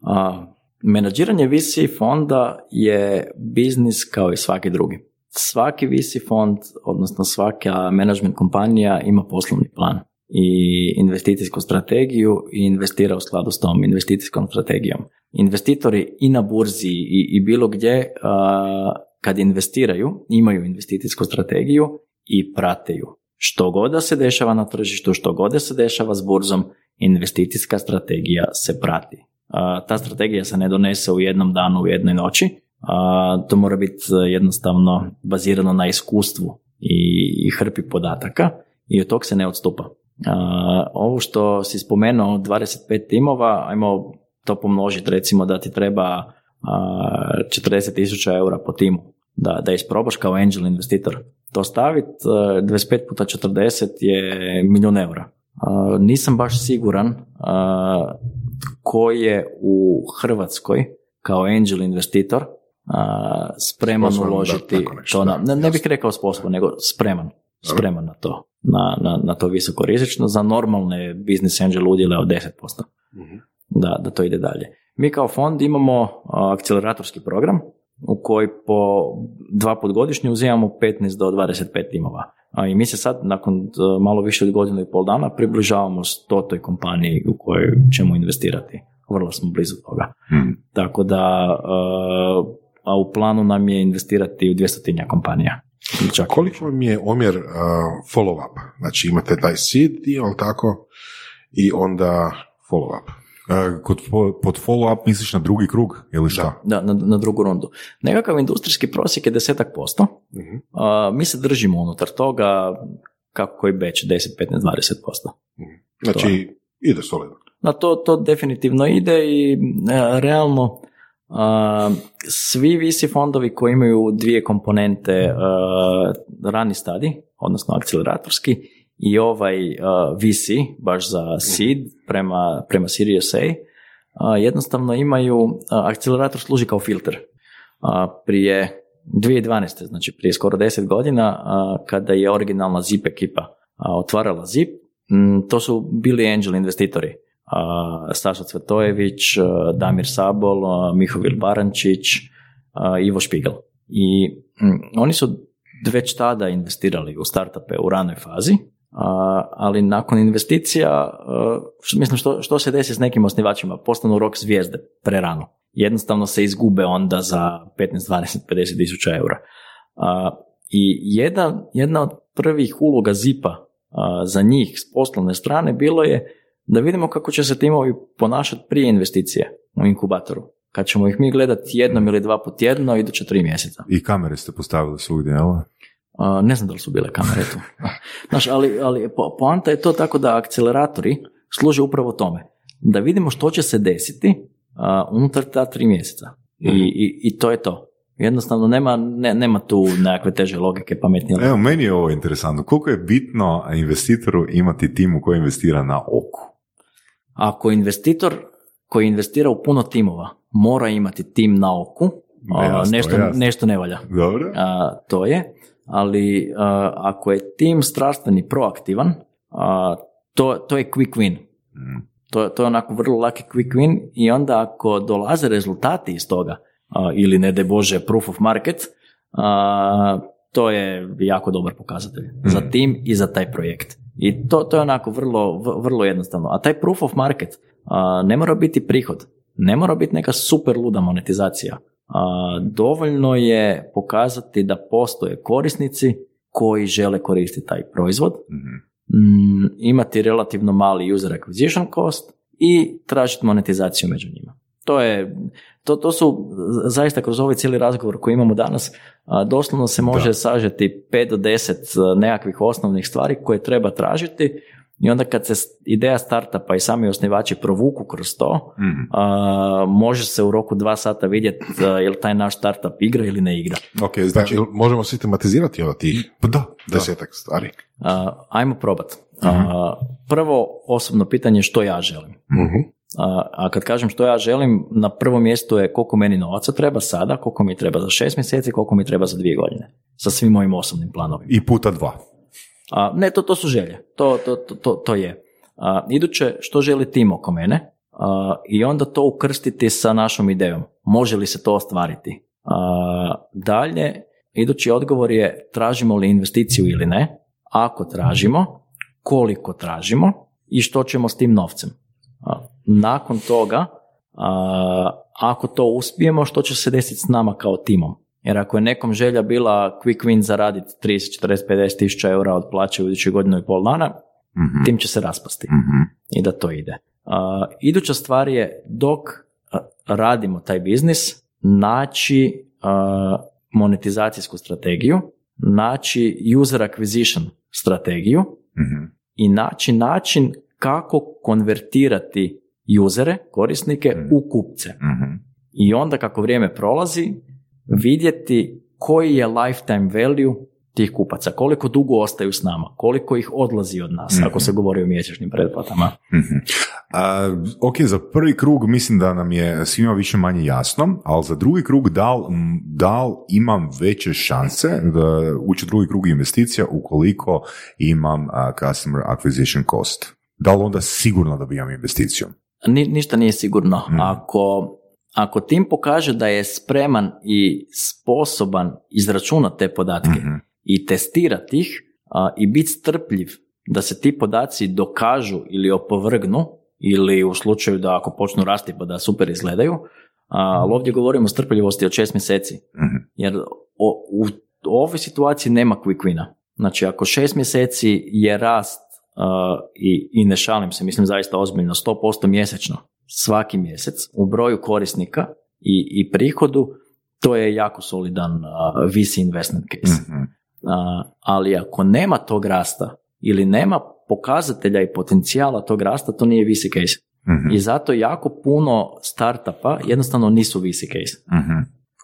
A, menadžiranje VC fonda je biznis kao i svaki drugi. Svaki VC fond, odnosno svaka management kompanija ima poslovni plan i investicijsku strategiju i investira u skladu s tom investicijskom strategijom. Investitori i na burzi i, i bilo gdje a, kad investiraju imaju investicijsku strategiju i prateju. Što god da se dešava na tržištu, što god da se dešava s burzom, investicijska strategija se prati. Ta strategija se ne donese u jednom danu, u jednoj noći. A, to mora biti e, jednostavno bazirano na iskustvu i, hrpi podataka i od tog se ne odstupa. Ovo što si spomenuo, 25 timova, ajmo to pomnožiti, recimo da ti treba a, 40 tisuća eura po timu da, da isprobaš kao angel investitor. To staviti 25 puta 40 je milijun eura. Nisam baš siguran uh, ko je u Hrvatskoj kao angel investitor uh, spreman Sposoban uložiti da nešto, to na, ne, ne bih rekao sposoban, nego spreman spreman na to, na, na, na to visoko rizično, za normalne business angel udjele od 10%, Mhm. da, da to ide dalje. Mi kao fond imamo a, akceleratorski program u koji po dva put godišnje uzimamo 15 do 25 timova. A I mi se sad, nakon e, malo više od godinu i pol dana, približavamo stotoj kompaniji u kojoj ćemo investirati. Vrlo smo blizu toga. Mhm. Tako da, e, a u planu nam je investirati u 200 kompanija. Čak Koliko vam je omjer uh, follow-up? Znači imate taj seed ali tako, i onda follow-up. E, Kod, pod follow-up misliš na drugi krug ili šta? Da, na, na drugu rundu. Nekakav industrijski prosjek je desetak posto. Mhm. A, mi se držimo unutar toga kako koji beč, 10, 15, 20 posto. Znači, ide solidno. Na to, to definitivno ide i e, realno a, svi visi fondovi koji imaju dvije komponente a, rani stadi, odnosno akceleratorski i ovaj a, VC, baš za seed prema, prema Series A, a, jednostavno imaju, a, akcelerator služi kao filter. A, prije 2012. znači prije skoro 10 godina, a, kada je originalna ZIP ekipa a, otvarala ZIP, m, to su bili angel investitori. A, Stašo Cvetojević, Damir Sabol, Mihovil Barančić, Ivo Špigel. I m, oni su već tada investirali u startupe u ranoj fazi, ali nakon investicija, što, mislim, što, što se desi s nekim osnivačima? Postanu rok zvijezde prerano. Jednostavno se izgube onda za 15, 20, 50 tisuća eura. I jedan, jedna od prvih uloga ZIP-a za njih s poslovne strane bilo je da vidimo kako će se timovi ponašati prije investicije u inkubatoru. Kad ćemo ih mi gledati jednom ili dva put tjedno, iduće tri mjeseca. I kamere ste postavili svugdje, jel? Ne znam da li su bile kamere tu. Znaš, ali, ali po- poanta je to tako da akceleratori služe upravo tome. Da vidimo što će se desiti unutar ta tri mjeseca. I, i, I to je to. Jednostavno nema, ne, nema tu nekakve teže logike pametnije. Evo, meni je ovo interesantno. Koliko je bitno investitoru imati tim u koji investira na oku? Ako investitor koji investira u puno timova mora imati tim na oku, Jasno, nešto, jasno. nešto ne valja. Dobro. A, to je, ali a, ako je tim strastveni proaktivan, a, to, to je quick win. Mm. To, to je onako vrlo laki quick win i onda ako dolaze rezultati iz toga, a, ili ne de Bože proof of market, to je jako dobar pokazatelj za tim i za taj projekt. I to, to je onako vrlo, vrlo jednostavno. A taj proof of market ne mora biti prihod, ne mora biti neka super luda monetizacija. A, dovoljno je pokazati da postoje korisnici koji žele koristiti taj proizvod, Mhm. mm, imati relativno mali user acquisition cost i tražiti monetizaciju među njima. To je, to, to su zaista kroz ovaj cijeli razgovor koji imamo danas, doslovno se može Da. sažeti 5 do 10 nekakvih osnovnih stvari koje treba tražiti i onda kad se ideja startupa i sami osnivači provuku kroz to, Mhm. a, može se u roku dva sata vidjeti je li taj naš startup igra ili ne igra. Ok, Znači, znači... jel možemo sistematizirati onda tih Pa da, da. desetak stvari. A, ajmo probat. A, prvo osobno pitanje je što ja želim. Mhm. A, a kad kažem što ja želim, na prvom mjestu je koliko meni novaca treba sada, koliko mi treba za šest mjeseci, koliko mi treba za dvije godine. Sa svim mojim osobnim planovima. I puta dva. A, ne, to, to su želje. To, to, to, to, to je. A, iduće, što želi tim oko mene a, i onda to ukrstiti sa našom idejom. Može li se to ostvariti? A, dalje, idući odgovor je tražimo li investiciju ili ne. Ako tražimo, koliko tražimo i što ćemo s tim novcem. Nakon toga, a, ako to uspijemo, što će se desiti s nama kao timom? Jer ako je nekom želja bila quick win zaraditi 30, 40, 50 tisuća eura od plaće u idućoj godinu i pol dana, Mhm. tim će se raspasti Mhm. i da to ide. A, iduća stvar je dok radimo taj biznis, naći a, monetizacijsku strategiju, naći user acquisition strategiju Mhm. i naći način kako konvertirati usere, korisnike u kupce. Mhm. I onda kako vrijeme prolazi, vidjeti koji je lifetime value tih kupaca, koliko dugo ostaju s nama, koliko ih odlazi od nas, ako se govori o mjesečnim pretplatama. Mhm. A, ok, za prvi krug mislim da nam je svima više manje jasno, ali za drugi krug da li, m, da li imam veće šanse da ući u drugi krug investicija ukoliko imam a, customer acquisition cost? Da li onda sigurno dobijam investiciju? Ni, ništa nije sigurno. Ako, ako tim pokaže da je spreman i sposoban izračunati te podatke i testirati ih a, i biti strpljiv da se ti podaci dokažu ili opovrgnu ili u slučaju da ako počnu rasti pa da super izgledaju, a, ali ovdje govorimo o strpljivosti od šest mjeseci. Jer o- u, u ovoj situaciji nema quick wina. Znači ako šest mjeseci je rast a, i, i ne šalim se, mislim zaista ozbiljno, 100% mjesečno, svaki mjesec u broju korisnika i, i prihodu, to je jako solidan a, VC investment case. A, ali ako nema tog rasta ili nema pokazatelja i potencijala tog rasta, to nije VC case. I zato jako puno startupa jednostavno nisu VC case.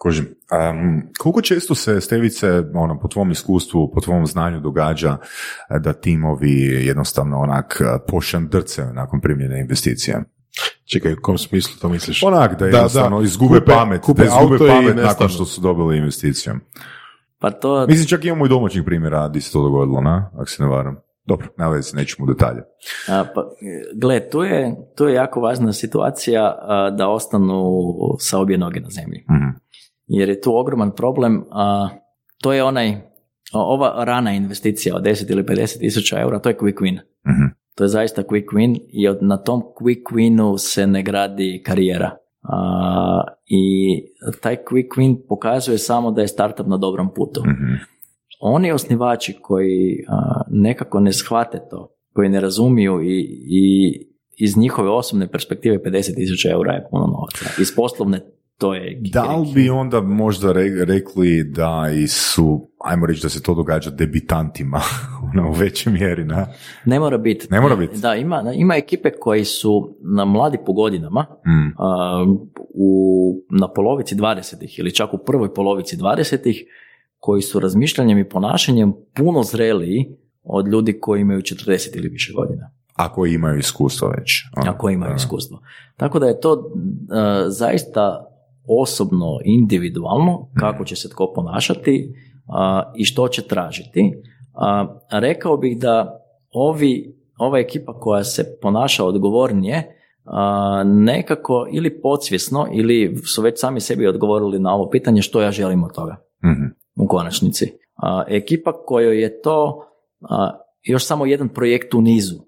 Kužim. Um, koliko često se stevice, ono, po tvom iskustvu, po tvom znanju događa eh, da timovi jednostavno onak eh, pošandrce nakon primljene investicije? Čekaj, u kom smislu to misliš? Onak da Da, jednostavno da. izgube Kupe- pamet, kupe da izgube auto i pamet nakon što su dobili investiciju. Pa to, Mislim, čak imamo i domaćih primjera di se to dogodilo, na? Ako se ne varam. Dobro, ne vezi, nećemo u detalje. A, pa, gle, tu je, tu je jako važna situacija a, da ostanu sa obje noge na zemlji. Mhm. Jer je tu ogroman problem, a, to je onaj, ova rana investicija od 10 ili 50 tisuća eura, to je quick win. Mhm. To je zaista quick win i od, na tom quick winu se ne gradi karijera. A, I taj quick win pokazuje samo da je startup na dobrom putu. Mhm. Oni osnivači koji a, nekako ne shvate to, koji ne razumiju i, i iz njihove osobne perspektive 50.000 eura je puno novaca. Iz poslovne to je Da li bi onda možda re- rekli da i su, ajmo reći da se to događa debitantima [LAUGHS] ono, u većoj mjeri, na? Ne mora biti. Ne mora biti. Da, ima, ima ekipe koji su na mladi po godinama, Mm. a, u, na polovici 20-ih ili čak u prvoj polovici 20-ih, koji su razmišljanjem i ponašanjem puno zreliji od ljudi koji imaju 40 ili više godina. Ako imaju iskustvo već. ono. ako imaju iskustvo. Tako da je to uh, zaista osobno, individualno, kako će se tko ponašati uh, i što će tražiti. Uh, rekao bih da ovi, ova ekipa koja se ponaša odgovornije, uh, nekako ili podsvjesno ili su već sami sebi odgovorili na ovo pitanje što ja želim od toga Mhm. u konačnici. A, ekipa kojoj je to a, još samo jedan projekt u nizu a,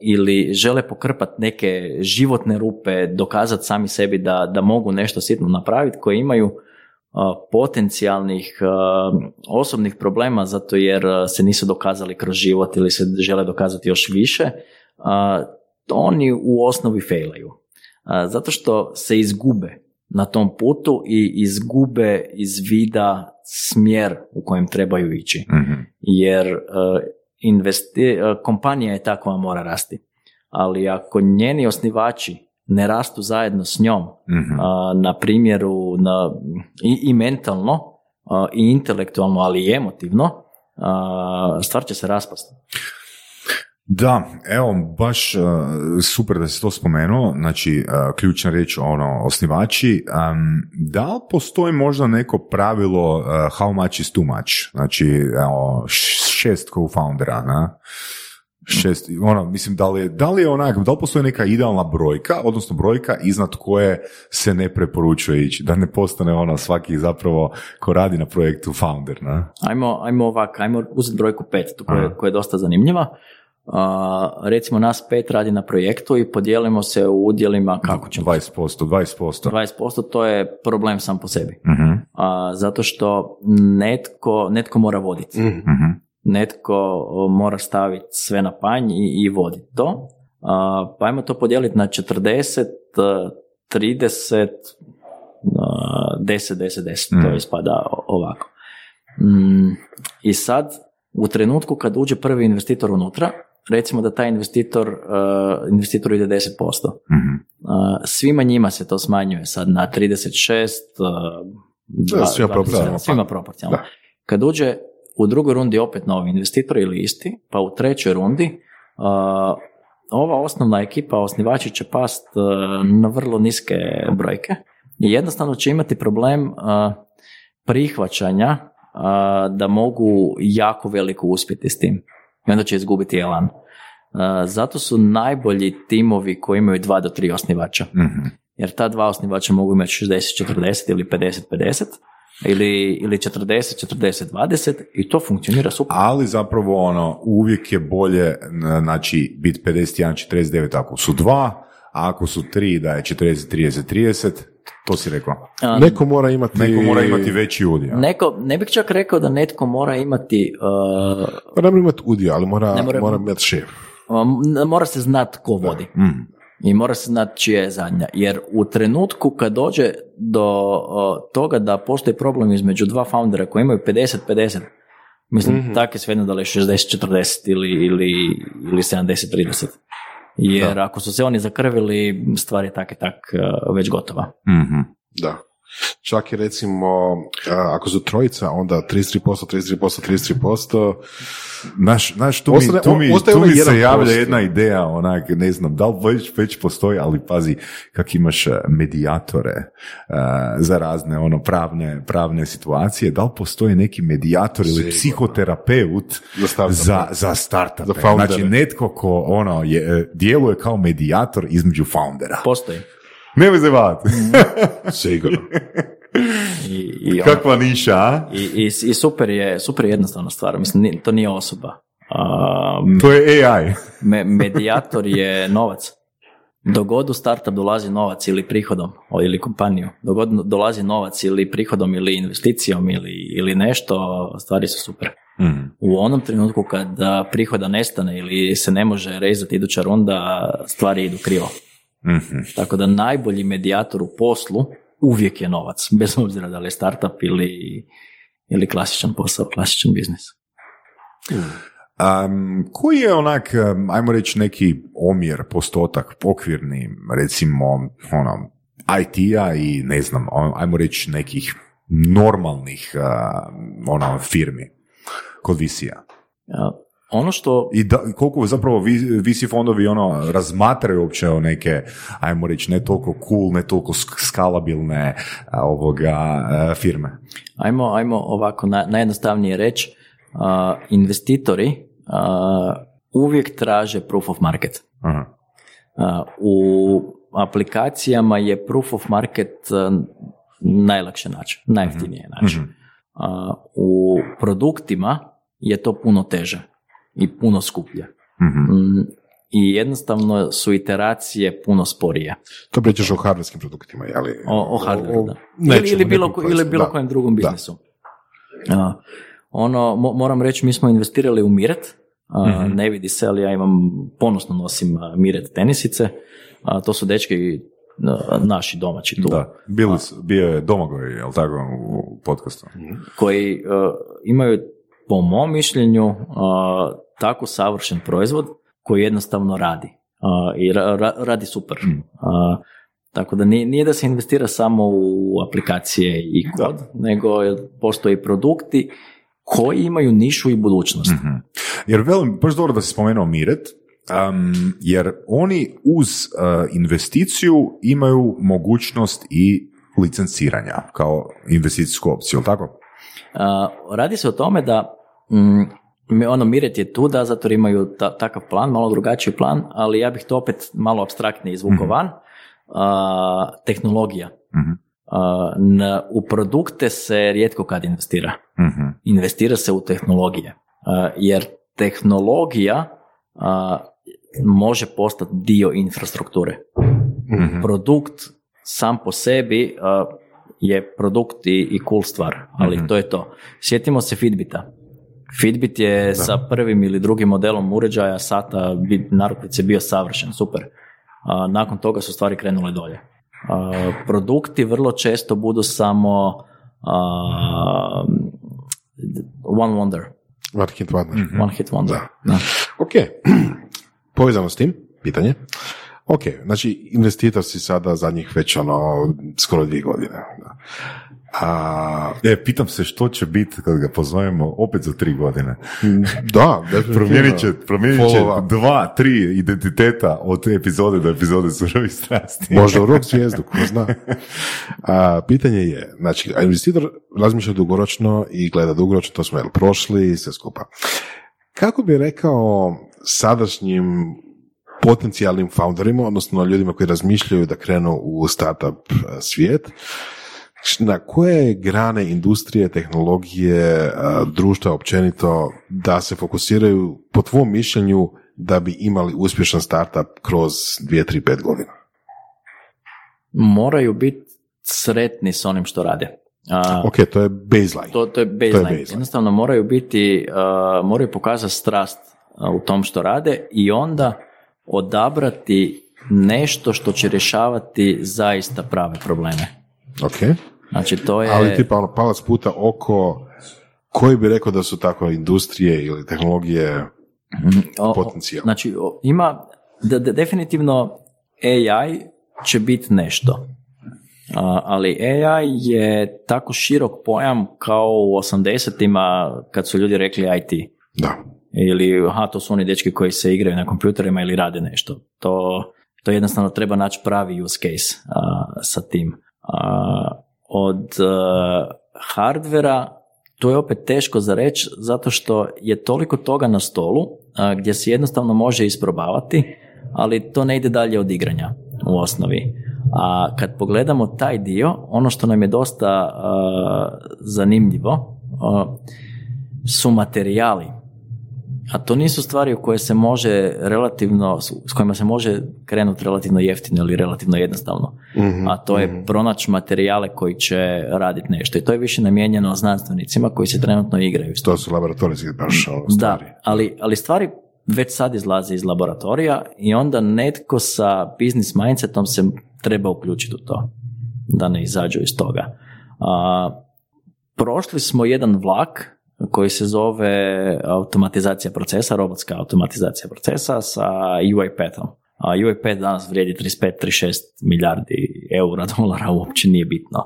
ili žele pokrpati neke životne rupe, dokazati sami sebi da, da mogu nešto sitno napraviti, koji imaju potencijalnih osobnih problema zato jer se nisu dokazali kroz život ili se žele dokazati još više, a, oni u osnovi failaju. Zato što se izgube na tom putu i izgube iz vida smjer u kojem trebaju ići. Mhm. Jer investi- uh, kompanija je ta koja mora rasti. Ali ako njeni osnivači ne rastu zajedno s njom, Mhm. a, na primjeru na, i, i mentalno, a, i intelektualno, ali i emotivno, a, stvar će se raspasti. Da, evo, baš uh, super da si to spomenuo, znači uh, ključna riječ ono, osnivači. Um, da li postoji možda neko pravilo uh, how much is too much? Znači, evo, š- šest co-foundera, na? Šest, ono, mislim, da li, je, da li je onak, da li postoji neka idealna brojka, odnosno brojka iznad koje se ne preporučuje ići, da ne postane ono svaki zapravo ko radi na projektu founder, na? Ajmo, ajmo ovak, ajmo uzeti brojku pet, tu koja, je- koja je dosta zanimljiva. A, recimo nas pet radi na projektu i podijelimo se u udjelima kako ćemo. 20%, 20%. 20% to je problem sam po sebi. Mhm, A, zato što netko, netko mora voditi. mhm. Netko mora staviti sve na panj i, i voditi to. Pa ajmo to podijeliti na 40, a, 30, a, 10, 10, 10. To Mm. ispada o- ovako. Mm, I sad, u trenutku kad uđe prvi investitor unutra, recimo da taj investitor, a, investitor ide 10%. Mhm. A, svima njima se to smanjuje sad na 36, a, Da, dva- svima 27, proporcionalno. Svima proporcionalno. Kad uđe u drugoj rundi opet novi investitor ili isti, pa u trećoj rundi uh, ova osnovna ekipa, osnivači će past uh, na vrlo niske brojke i jednostavno će imati problem uh, prihvaćanja uh, da mogu jako veliko uspjeti s tim i onda će izgubiti elan. Zato su najbolji timovi koji imaju dva do tri osnivača. Mhm. Jer ta dva osnivača mogu imati 60-40 ili 50-50 ili, ili 40-40-20 i to funkcionira super. Ali zapravo ono, uvijek je bolje znači biti 51-49 ako su dva, a ako su tri da je 40-30-30, to si rekao. A, Neko mora imati... Neko mora imati veći udio. Neko, ne bih čak rekao da netko mora imati, uh, Pa mora imati udio, ali mora, Ne mora- mora imati šef. um, mora se znat ko vodi. Mm. I mora se znat čija je zadnja. Jer u trenutku kad dođe do toga da postoji problem između dva foundera koji imaju 50-50, mislim, Mhm. tak je svejedno da li je 60-40 ili, ili, ili 70-30. Jer ako su se oni zakrvili, stvar je tak i tak uh, već gotova. Mhm. Da. Čak i recimo, ako su trojica, onda 33%, 33%, 33%. Znaš, znaš, tu mi, tu mi, tu onaj mi se 1%. javlja jedna ideja, onak, ne znam, da li već, već postoji, ali pazi, kak imaš eh, medijatore eh, za razne ono pravne, pravne situacije, da li postoji neki medijator ili psihoterapeut Za startupe. za, za startupe? Za foundere. znači, netko ko ono, je, eh, djeluje kao medijator između foundera. Postoji. Ne mi se baviti. Sigurno. I, i, ono- Kakva niša, a? i, i, i super, je, super je jednostavna stvar. Mislim, to nije osoba. Um, To je AI. Me, medijator je novac. Dogod u startup dolazi novac ili prihodom, ili kompaniju, dogod dolazi novac ili prihodom ili investicijom ili, ili nešto, stvari su super. Mhm. U onom trenutku kad a, prihoda nestane ili se ne može rezati iduća runda, stvari idu krivo. Mhm. Tako da najbolji medijator u poslu uvijek je novac, [LAUGHS] bez obzira da li je startup ili, ili klasičan posao, klasičan biznis. Um, koji je onak, ajmo reći neki omjer, postotak, okvirni, recimo, ono, IT-a i ne znam, ajmo reći nekih normalnih uh, ono, firmi kod VC-a? A, Ono što I da, koliko zapravo vi- VC fondovi ono razmatraju uopće o neke, ajmo reći, ne toliko cool, ne toliko sk- skalabilne ovoga a, firme. Ajmo, ajmo ovako na, najjednostavnije reći, a, investitori a, uvijek traže proof of market. Aha. A, u aplikacijama je proof of market najlakše način, najjeftinije način. Mhm. A, u produktima je to puno teže i puno skuplje. Mhm. Mm, I jednostavno su iteracije puno sporije. To pričaš o hardwarerskim produktima, jeli? O, o hardwareu, da. nečemu, Ili, bilo, ko- ili bilo da. kojem drugom Da. biznisu. A, ono, mo- moram reći, mi smo investirali u Miret, a, Mhm. ne vidi se, ali ja imam, ponosno nosim Miret tenisice, a, to su dečki naši domaći tu, Da, bili su, bio je Domagoj, jel tako, u podcastu. koji a, imaju, po mom mišljenju, tako savršen proizvod koji jednostavno radi. A, I ra- ra- radi super. Mm. A, tako da nije, nije da se investira samo u aplikacije i kod, nego postoje produkti koji imaju nišu i budućnost. Mhm. Jer velim, baš dobro da si spomenuo Miret, um, jer oni uz uh, investiciju imaju mogućnost i licenciranja kao investicijsku opciju, tako? A, radi se o tome da mm, mi- ono Miret je tu da zato jer imaju ta- takav plan, malo drugačiji plan, ali ja bih to opet malo abstraktnije izvukao van. A, tehnologija. Mhm. A, na- u produkte se rijetko kad investira. Mhm. Investira se u tehnologije. A, jer tehnologija a, može postati dio infrastrukture. Mhm. Produkt sam po sebi je produkt i, i cool stvar, ali Mhm. to je to. Sjetimo se Fitbita. Fitbit je sa prvim ili drugim modelom uređaja sata narukvice bio savršen, super. A, nakon toga su stvari krenule dolje. A, produkti vrlo često budu samo a, one wonder, One hit wonder. one hit wonder. Da. Da. Ok, [CLEARS THROAT] povezano s tim, pitanje. Ok, znači investitor si sada zadnjih već ono skoro dvije godine. Da. A, E, pitam se što će biti kad ga pozovemo opet za tri godine. da, definitivno. Promijenit će, promijenit će dva, tri identiteta od epizode do epizode surovih strasti. Možda u rok [LAUGHS] zvijezdu, ko zna. A, pitanje je, znači, investitor razmišlja dugoročno i gleda dugoročno, to smo jel, prošli i sve skupa. Kako bi rekao sadašnjim potencijalnim founderima, odnosno ljudima koji razmišljaju da krenu u startup eh, svijet, na koje grane industrije, tehnologije, eh, društva općenito da se fokusiraju po tvom mišljenju da bi imali uspješan startup kroz 2, 3, 5 godina? Moraju biti sretni s onim što rade. A, Ok, to je baseline. to, to je baseline. baseline. Jednostavno moraju biti, uh, moraju pokazati strast uh, u tom što rade i onda odabrati nešto što će rješavati zaista prave probleme. Ok, Znači to je... ali tipa ono palac puta oko koji bi rekao da su tako industrije ili tehnologije o- potencijal. Znači, o- ima, de- de- definitivno AI će biti nešto. A, ali AI je tako širok pojam kao u 80-ima kad su ljudi rekli IT. Da. Ili, aha, to su oni dečki koji se igraju na kompjuterima ili rade nešto. To, to jednostavno treba naći pravi use case a, sa tim. A, od a, hardvera to je opet teško za reći zato što je toliko toga na stolu a, gdje se jednostavno može isprobavati, ali to ne ide dalje od igranja u osnovi. A kad pogledamo taj dio, ono što nam je dosta a, zanimljivo a, su materijali. A to nisu stvari u koje se može relativno, s kojima se može krenuti relativno jeftino ili relativno jednostavno. Mhm, A to je pronaći materijale koji će raditi nešto. I to je više namijenjeno znanstvenicima koji se trenutno igraju. To su laboratorijski baš ono da, stvari. ali, ali stvari već sad izlaze iz laboratorija i onda netko sa business mindsetom se treba uključiti u to, da ne izađu iz toga. A, prošli smo jedan vlak koji se zove automatizacija procesa, robotska automatizacija procesa sa UiPathom. A UiPath danas vrijedi 35-36 milijardi eura, [LAUGHS] dolara, uopće nije bitno.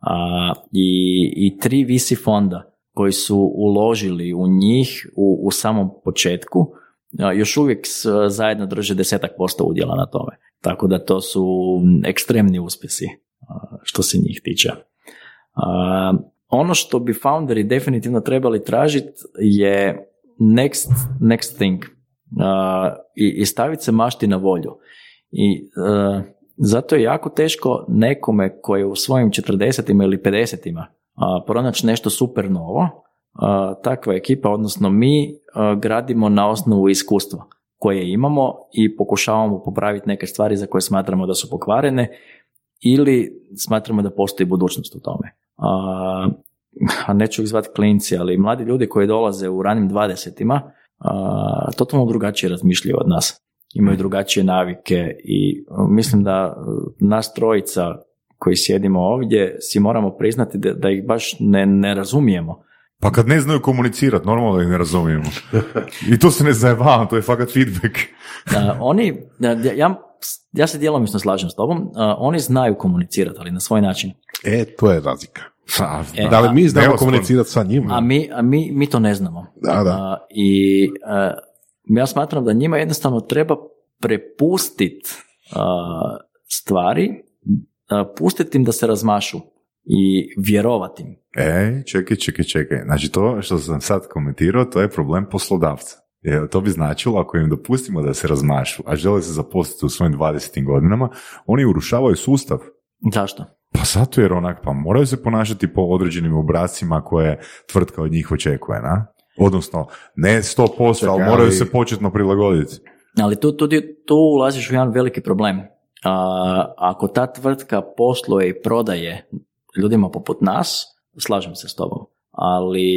A, i, I tri VC fonda koji su uložili u njih u, u samom početku, još uvijek zajedno drže desetak posto udjela na tome. Tako da to su ekstremni uspjesi što se njih tiče. Ono što bi founderi definitivno trebali tražiti je next, next thing A, i, i staviti se mašti na volju. I a, zato je jako teško nekome koji je u svojim 40 ili 50 pronaći nešto super novo. A, takva ekipa, odnosno mi a, gradimo na osnovu iskustva koje imamo i pokušavamo popraviti neke stvari za koje smatramo da su pokvarene ili smatramo da postoji budućnost u tome. A, a neću ih zvati klinci, ali mladi ljudi koji dolaze u ranim dvadesetima a, totalno drugačije razmišljaju od nas. Imaju drugačije navike i a, mislim da a, nas trojica koji sjedimo ovdje si moramo priznati da, da ih baš ne, ne razumijemo. Pa kad ne znaju komunicirati, normalno da ih ne razumijemo. [LAUGHS] I to se ne zajebavam, to je fakat feedback. Oni, ja, ja se djelomično slažem s tobom, oni znaju komunicirati, ali na svoj način. E, to je razlika. E, Da li mi znamo komunicirati sa njima? A mi, a mi, mi to ne znamo. Da, da. A, I a, ja smatram da njima jednostavno treba prepustiti stvari, pustiti im da se razmašu i vjerovati im. E, čekaj, čekaj, čekaj. Znači to što sam sad komentirao, to je problem poslodavca. E, to bi značilo ako im dopustimo da se razmašu, a žele se zaposliti u svojim 20. godinama, oni urušavaju sustav. Zašto? Pa zato jer onak, pa moraju se ponašati po određenim obracima koje tvrtka od njih očekuje, na? Odnosno, ne 100%, ali moraju se početno prilagoditi. Ali tu, tu, tu ulaziš u jedan veliki problem. A, ako ta tvrtka posluje i prodaje ljudima poput nas, slažem se s tobom. Ali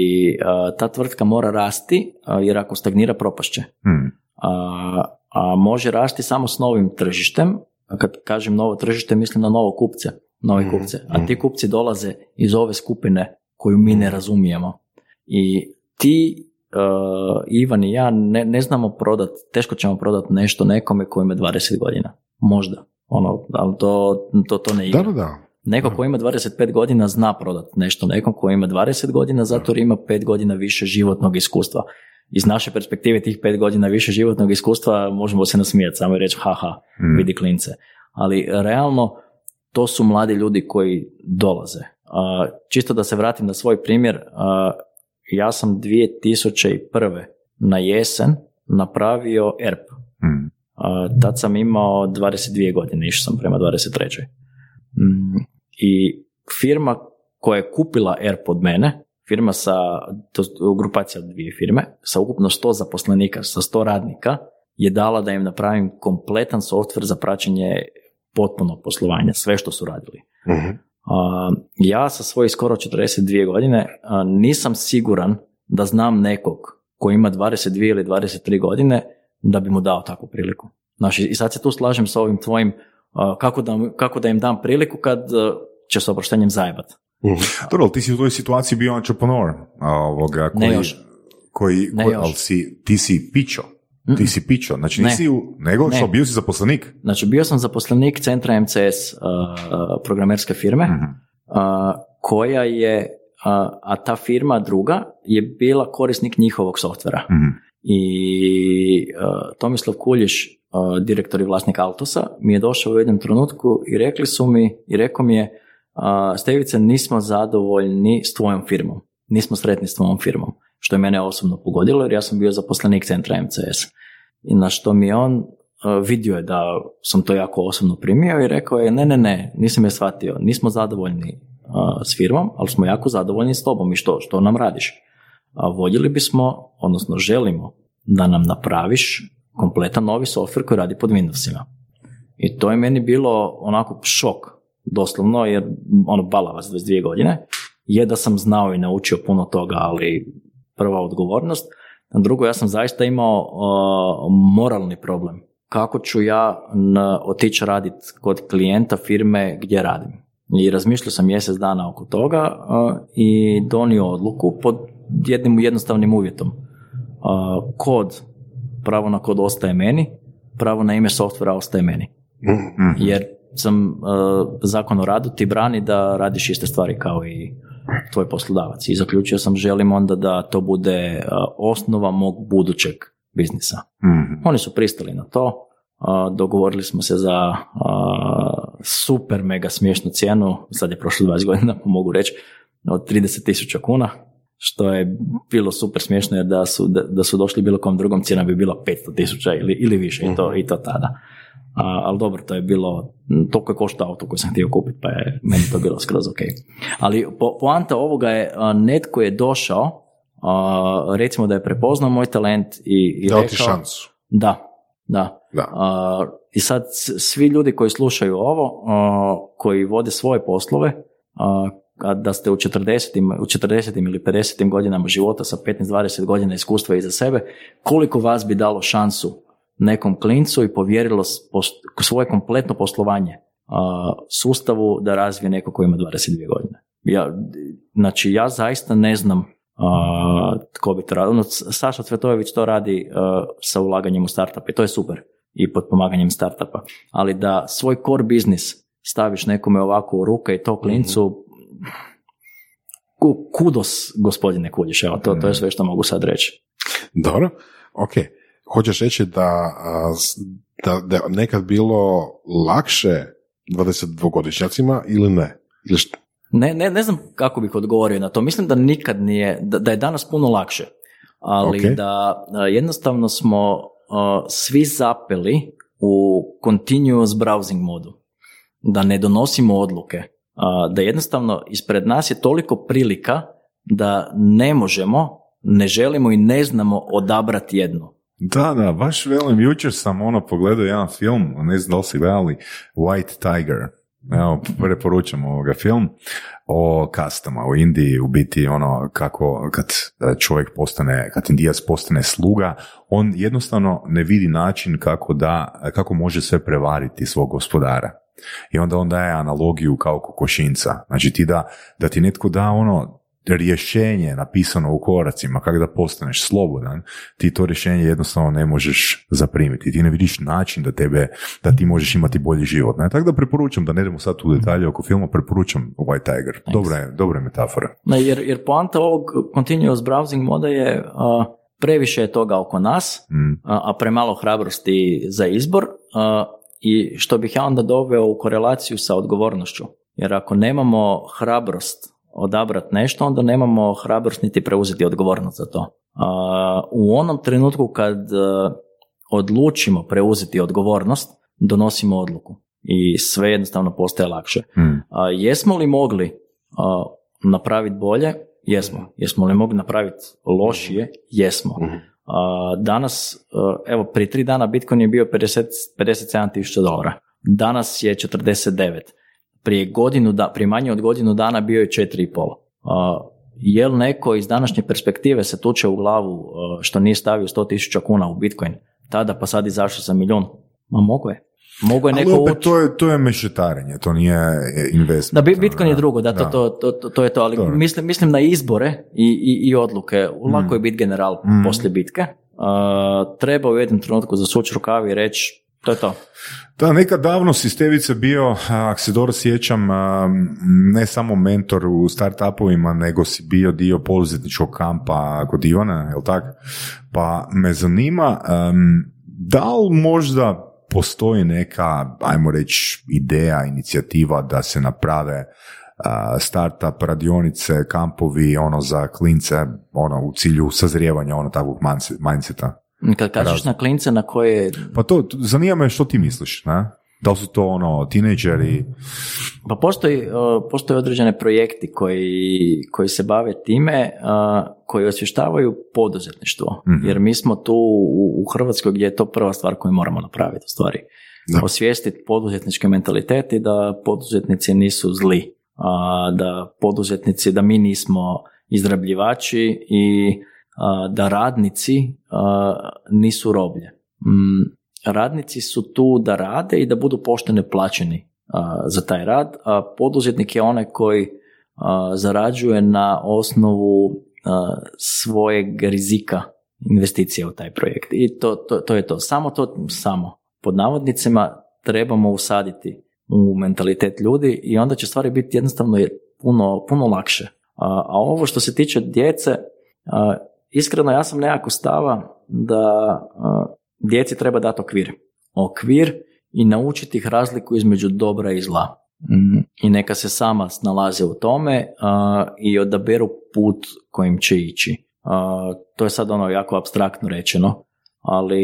a, ta tvrtka mora rasti, a, jer ako stagnira propašće. Hmm. A, a može rasti samo s novim tržištem. A kad kažem novo tržište, mislim na novo kupce, nove Mhm, kupce. A ti kupci dolaze iz ove skupine koju mi ne razumijemo. I ti, uh, Ivan i ja, ne, ne znamo prodat, teško ćemo prodat nešto nekome koji ima 20 godina. Možda. Ono, ali to, to, to ne Da, igra. da, da. Neko ko ima 25 godina zna prodati nešto nekom ko ima 20 godina zato jer ima 5 godina više životnog iskustva. Iz naše perspektive tih 5 godina više životnog iskustva možemo se nasmijati samo reći haha, Mm. vidi klince. Ali realno to su mladi ljudi koji dolaze. Čisto da se vratim na svoj primjer, ja sam 2001. na jesen napravio ERP. Mm. Tad sam imao 22 godine, išao sam prema 23. I firma koja je kupila ERP od mene, firma sa, to grupacija od dvije firme, sa ukupno 100 zaposlenika, sa 100 radnika, je dala da im napravim kompletan softver za praćenje potpunog poslovanja, sve što su radili. A, ja sa svojih skoro 42 godine nisam siguran da znam nekog koji ima 22 ili 23 godine da bi mu dao takvu priliku. Znači, I sad se tu slažem sa ovim tvojim kako da, kako da im dam priliku kad a, će s oproštenjem zajebat. Mhm. Dobro, ali ti si u toj situaciji bio entrepreneur, ovoga, koji, Ne još. koji, Ne koji- još. ali si, ti si pičo, ti si pičo, znači Ne. nisi u, nego Ne. što bio si zaposlenik. Znači, bio sam zaposlenik centra MCS a, a, programerske firme Mhm. a, koja je, a, a ta firma druga je bila korisnik njihovog softvera. Mhm. I uh, Tomislav Kuljiš, uh, direktor i vlasnik Altosa, mi je došao u jednom trenutku i rekli su mi, i rekao mi je, uh, Stevice, nismo zadovoljni s tvojom firmom. Nismo sretni s tvojom firmom. Što je mene osobno pogodilo, jer ja sam bio zaposlenik centra MCS. I na što mi je on uh, vidio je da sam to jako osobno primio i rekao je, ne, ne, ne, nisam je shvatio, nismo zadovoljni s firmom, ali smo jako zadovoljni s tobom i što, što nam radiš a voljeli bismo, odnosno želimo da nam napraviš kompletan novi software koji radi pod Windowsima. I to je meni bilo onako šok, doslovno, jer ono balavac 22 godine, je da sam znao i naučio puno toga, ali prva odgovornost. A drugo, ja sam zaista imao uh, moralni problem. Kako ću ja otići raditi kod klijenta firme gdje radim? I razmišljao sam mjesec dana oko toga uh, i donio odluku pod jednim jednostavnim uvjetom. Uh, kod, pravo na kod ostaje meni, pravo na ime softvera ostaje meni. Mhm. Jer sam, uh, zakon o radu ti brani da radiš iste stvari kao i tvoj poslodavac. I zaključio sam želim onda da to bude uh, osnova mog budućeg biznisa. Mhm. Oni su pristali na to, a, dogovorili smo se za super mega smiješnu cijenu, sad je prošlo 20 godina, [LAUGHS] mogu reći, od 30 tisuća kuna, što je bilo super smiješno jer da su, da, da su došli bilo kom drugom cijena bi bila 500 tisuća ili, ili više i, to, i to tada. A, ali dobro, to je bilo, toliko je košta auto koji sam htio kupiti, pa je meni to bilo skroz ok. Ali po, poanta ovoga je, netko je došao, a, recimo da je prepoznao moj talent i, i Dao ti rekao, šansu. da, da. Da. A, I sad svi ljudi koji slušaju ovo, a, koji vode svoje poslove, a da ste u 40. u 40. ili 50. godinama života sa 15-20 godina iskustva iza sebe, koliko vas bi dalo šansu nekom klincu i povjerilo svoje kompletno poslovanje sustavu da razvije neko koji ima 22 godine. Ja, znači, ja zaista ne znam a, tko bi to radio. Ono, Saša Cvetojević to radi a, sa ulaganjem u startup i to je super i potpomaganjem startupa. Ali da svoj core biznis staviš nekome ovako u ruke i to klincu, ku- kudos gospodine Kuljiš, evo, to, to je sve što mogu sad reći. Dobro, ok. Hoćeš reći da, da, da je nekad bilo lakše 22-godišnjacima ili ne? Ili što? Ne, ne, ne znam kako bih odgovorio na to. Mislim da nikad nije, da, da je danas puno lakše. Ali Ok. da jednostavno smo a, svi zapeli u continuous browsing modu. Da ne donosimo odluke. Da jednostavno ispred nas je toliko prilika da ne možemo, ne želimo i ne znamo odabrati jednu. Da, da, baš velim, jučer sam ono pogledao jedan film, ne znam da li si gledali, White Tiger. Evo, preporučam ovoga film o kastama u Indiji, u biti ono kako kad e, čovjek postane, kad indijac postane sluga, on jednostavno ne vidi način kako da, kako može sve prevariti svog gospodara. I onda on daje analogiju kao kokošinca. Znači ti da, da ti netko da ono rješenje napisano u koracima kako da postaneš slobodan, ti to rješenje jednostavno ne možeš zaprimiti. Ti ne vidiš način da tebe, da ti možeš imati bolji život. Ne? Tako da preporučam, da ne idemo sad u detalje oko filma, preporučam White Tiger. Dobra je, dobra je metafora. Ne, jer, jer poanta ovog continuous browsing moda je uh, previše je toga oko nas, Mm. a, a premalo hrabrosti za izbor uh, i što bih ja onda doveo u korelaciju sa odgovornošću. Jer ako nemamo hrabrost odabrati nešto, onda nemamo hrabrost niti preuzeti odgovornost za to. U onom trenutku kad uh, odlučimo preuzeti odgovornost, donosimo odluku i sve jednostavno postaje lakše. Mm. A, jesmo li mogli napraviti bolje? Jesmo. Jesmo li mogli napraviti lošije? Jesmo. Mhm. Danas, a, evo, prije tri dana Bitcoin je bio 50 57 tisuća dolara. Danas je 49. Prije godinu, da, prije manje od godinu dana bio je 4,5. A, Jel neko iz današnje perspektive se tuče u glavu a, što nije stavio 100 tisuća kuna u Bitcoin? Tada pa sad izašao sa milijun. Ma mogo je. Mogo je Ali neko opet ući. to je, to je mešetarenje, to nije investment. Da, Bi- Bitcoin je drugo, da, to, Da. to, to, to, to je to, ali mislim, mislim na izbore i, i, i odluke. Lako je biti general Mm. poslije bitke. Uh, treba u jednom trenutku zasući rukavi i reći, to je to. Da, nekad davno si Stevice bio, ako se dobro sjećam, ne samo mentor u startupovima, nego si bio dio poduzetničkog kampa kod Ivana, jel tako? Pa me zanima, em, da li možda postoji neka, ajmo reći, ideja, inicijativa da se naprave startup, radionice, kampovi, ono za klince, ono u cilju sazrijevanja ono takvog mindse- mindseta? Kad kažeš Razum. na klince na koje, Pa to, zanima me što ti misliš, ne? Da li su to ono, tinejdžeri? pa postoji, postoje određene projekti koji, koji se bave time, koji osvještavaju poduzetništvo. Mhm. Jer mi smo tu u, Hrvatskoj gdje je to prva stvar koju moramo napraviti u stvari. Da. osvijestiti poduzetničke mentaliteti da poduzetnici nisu zli, da poduzetnici, da mi nismo izrabljivači i da radnici nisu roblje. Radnici su tu da rade i da budu pošteno plaćeni a, za taj rad, a poduzetnik je onaj koji a, zarađuje na osnovu svojeg rizika investicije u taj projekt. I to, to, to je to. Samo to, samo pod navodnicima trebamo usaditi u mentalitet ljudi i onda će stvari biti jednostavno je puno, puno lakše. A, a ovo što se tiče djece, a, iskreno ja sam nekako stava da djeci treba dati okvir. Okvir i naučiti ih razliku između dobra i zla. Mm, I neka se sama snalaze u tome i odaberu put kojim će ići. To je sad ono jako abstraktno rečeno, ali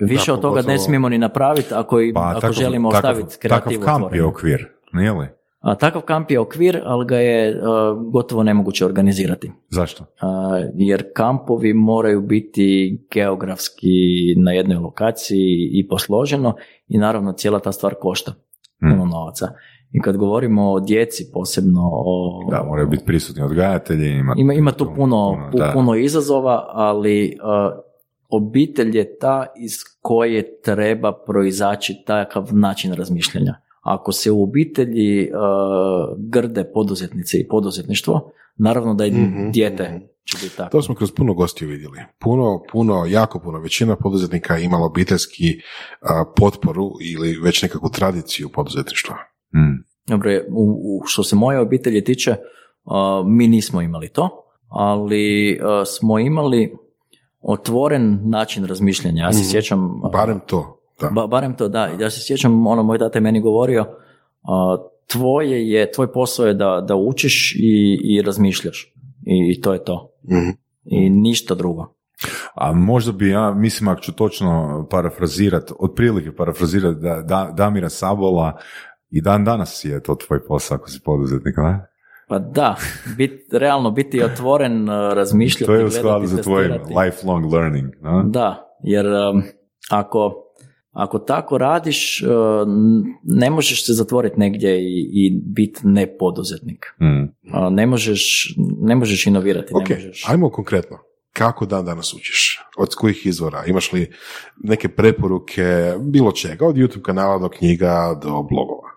više Da, od toga ne pogotovo- smijemo ni napraviti ako, i- ako takav- želimo ostaviti kreativu Takav kamp je okvir, nije li? A, takav kamp je okvir, ali ga je a, gotovo nemoguće organizirati. Zašto? A, jer kampovi moraju biti geografski na jednoj lokaciji i posloženo i naravno cijela ta stvar košta Hmm. puno novaca. I kad govorimo o djeci, posebno o... Da, moraju biti prisutni odgajatelji. Ima, Ima, ima tu puno, pu- da. puno izazova, ali uh, obitelj je ta iz koje treba proizaći takav način razmišljanja. Ako se u obitelji uh, grde poduzetnici i poduzetništvo, naravno da i Mhm, dijete mhm. će biti tako. To smo kroz puno gostiju vidjeli. Puno, puno, jako puno. Većina poduzetnika je imala obiteljski a, potporu ili već nekakvu tradiciju poduzetništva. Mm. Dobro, je, u, u- što se moje obitelji tiče, uh, mi nismo imali to, ali uh, smo imali otvoren način razmišljanja. Ja se Mhm. sjećam... uh, Barem to. Da. Ba, barem to da. Ja se sjećam, ono, moj tata je meni govorio, a, tvoje je, tvoj posao je da, da učiš i, i razmišljaš. I, I to je to. Mhm. I ništa drugo. A možda bi ja, mislim ako ću točno parafrazirat, otprilike parafrazirat da, da, Damira Sabola i dan danas je to tvoj posao ako si poduzetnik, ne? Pa da, bit, realno biti otvoren, a, razmišljati, To je u gledati, skladu za tvoj lifelong learning, ne? Da, jer um, ako, ako tako radiš, n- ne možeš se zatvoriti negdje i, i biti nepoduzetnik. Mm. A, ne, možeš, ne možeš inovirati, Ok, ne možeš. ajmo konkretno. Kako dan danas učiš? Od kojih izvora? Imaš li neke preporuke bilo čega? Od YouTube kanala do knjiga do blogova.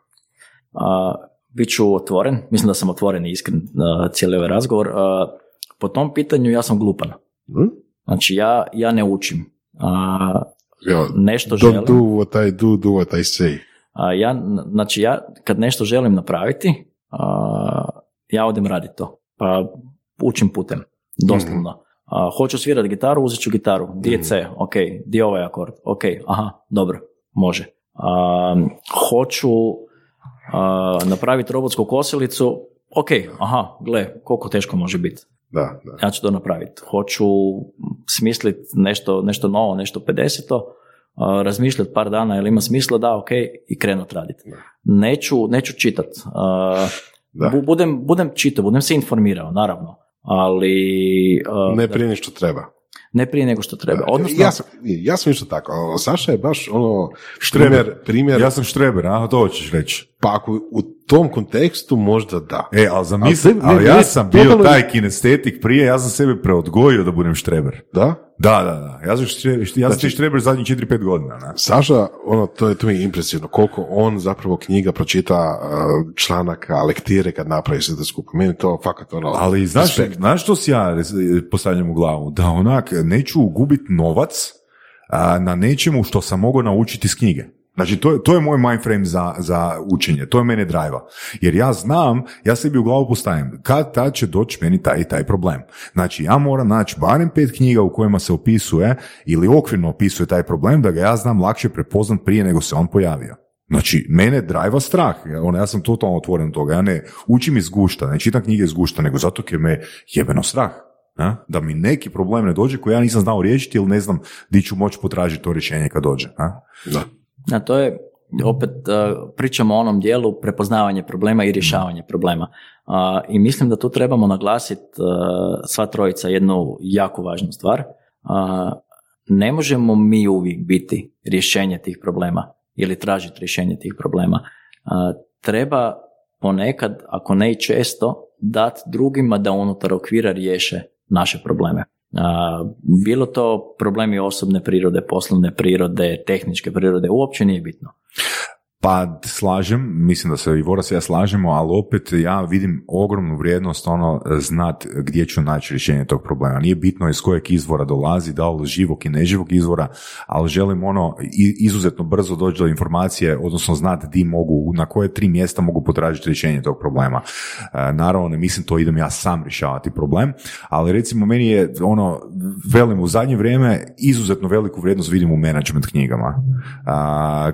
A, bit ću otvoren, mislim da sam otvoren i iskren uh, cijeli ovaj razgovor. Uh, po tom pitanju ja sam glupan. Hm? Znači ja, ja ne učim. Uh, Ja, nešto don't želim. do what I do, do what I say. A ja, znači ja kad nešto želim napraviti, a, ja odem raditi to. Pa učim putem, doslovno. A, hoću svirati gitaru, uzet ću gitaru. Di je C? Ok. Di je ovaj akord? Ok. Aha, dobro. Može. Hoću napraviti robotsku kosilicu. Ok. Aha, gle, koliko teško može biti. Da, da. Ja ću to napraviti. Hoću smisliti nešto, nešto novo, nešto 50 razmišljati par dana ili ima smisla, da, ok, i krenut raditi. Neću, neću čitat. Uh, Da. bu- budem, budem čitao, budem se informirao, naravno, ali uh, Ne prije što treba. ne prije nego što treba. Odnosno, Ja sam, ja sam isto tako. Saša je baš ono Štreber. primjer, primjer Ja sam štreber, a to hoćeš reći. pa ako u tom kontekstu možda da. E, ali zamisli, Ali ali, ja sam bio totalno- taj kinestetik prije, ja sam sebe preodgojio da budem štreber. Da? Da, da, da. Ja sam, štreber, ja sam ti štreber zadnjih 4-5 godina. Ne? Saša, ono, to je, to mi je impresivno, koliko on zapravo knjiga pročita uh, članaka, lektire kad napravi sve to skupa. Meni to fakat ono... Ali znaš, znaš što si ja postavljam u glavu? Da onak, neću gubiti novac a, na nečemu što sam mogao naučiti iz knjige. Znači, to to je moj mind frame za, za učenje, to je mene drajva. Jer ja znam, ja sebi u glavu postavim, kad tad će doći meni taj i taj problem. Znači, ja moram naći barem pet knjiga u kojima se opisuje ili okvirno opisuje taj problem, da ga ja znam lakše prepoznat prije nego se on pojavio. Znači, mene drajva strah. Ono, ja sam totalno otvoren od toga. Ja ne učim iz gušta, ne čitam knjige iz gušta, nego zato jer me jebeno strah. a? Da mi neki problem ne dođe koji ja nisam znao riješiti ili ne znam di ću moći potražiti to rješenje kad dođe. A? Da. A to je, opet uh, pričamo o onom dijelu prepoznavanje problema i rješavanje problema. I mislim da tu trebamo naglasiti uh, sva trojica jednu jako važnu stvar. Ne možemo mi uvijek biti rješenje tih problema ili tražiti rješenje tih problema. Treba ponekad, ako ne i često, dati drugima da unutar okvira riješe naše probleme. Bilo to problemi osobne prirode, poslovne prirode, tehničke prirode, uopće nije bitno. Pa slažem, mislim da se i Voras i ja slažemo, ali opet ja vidim ogromnu vrijednost ono znat gdje ću naći rješenje tog problema. Nije bitno iz kojeg izvora dolazi, da li živog i neživog izvora, ali želim ono izuzetno brzo doći do informacije, odnosno znati di mogu, na koje tri mjesta mogu potražiti rješenje tog problema. E, naravno, ne mislim to idem ja sam rješavati problem, ali recimo meni je ono, velim u zadnje vrijeme izuzetno veliku vrijednost vidim u management knjigama.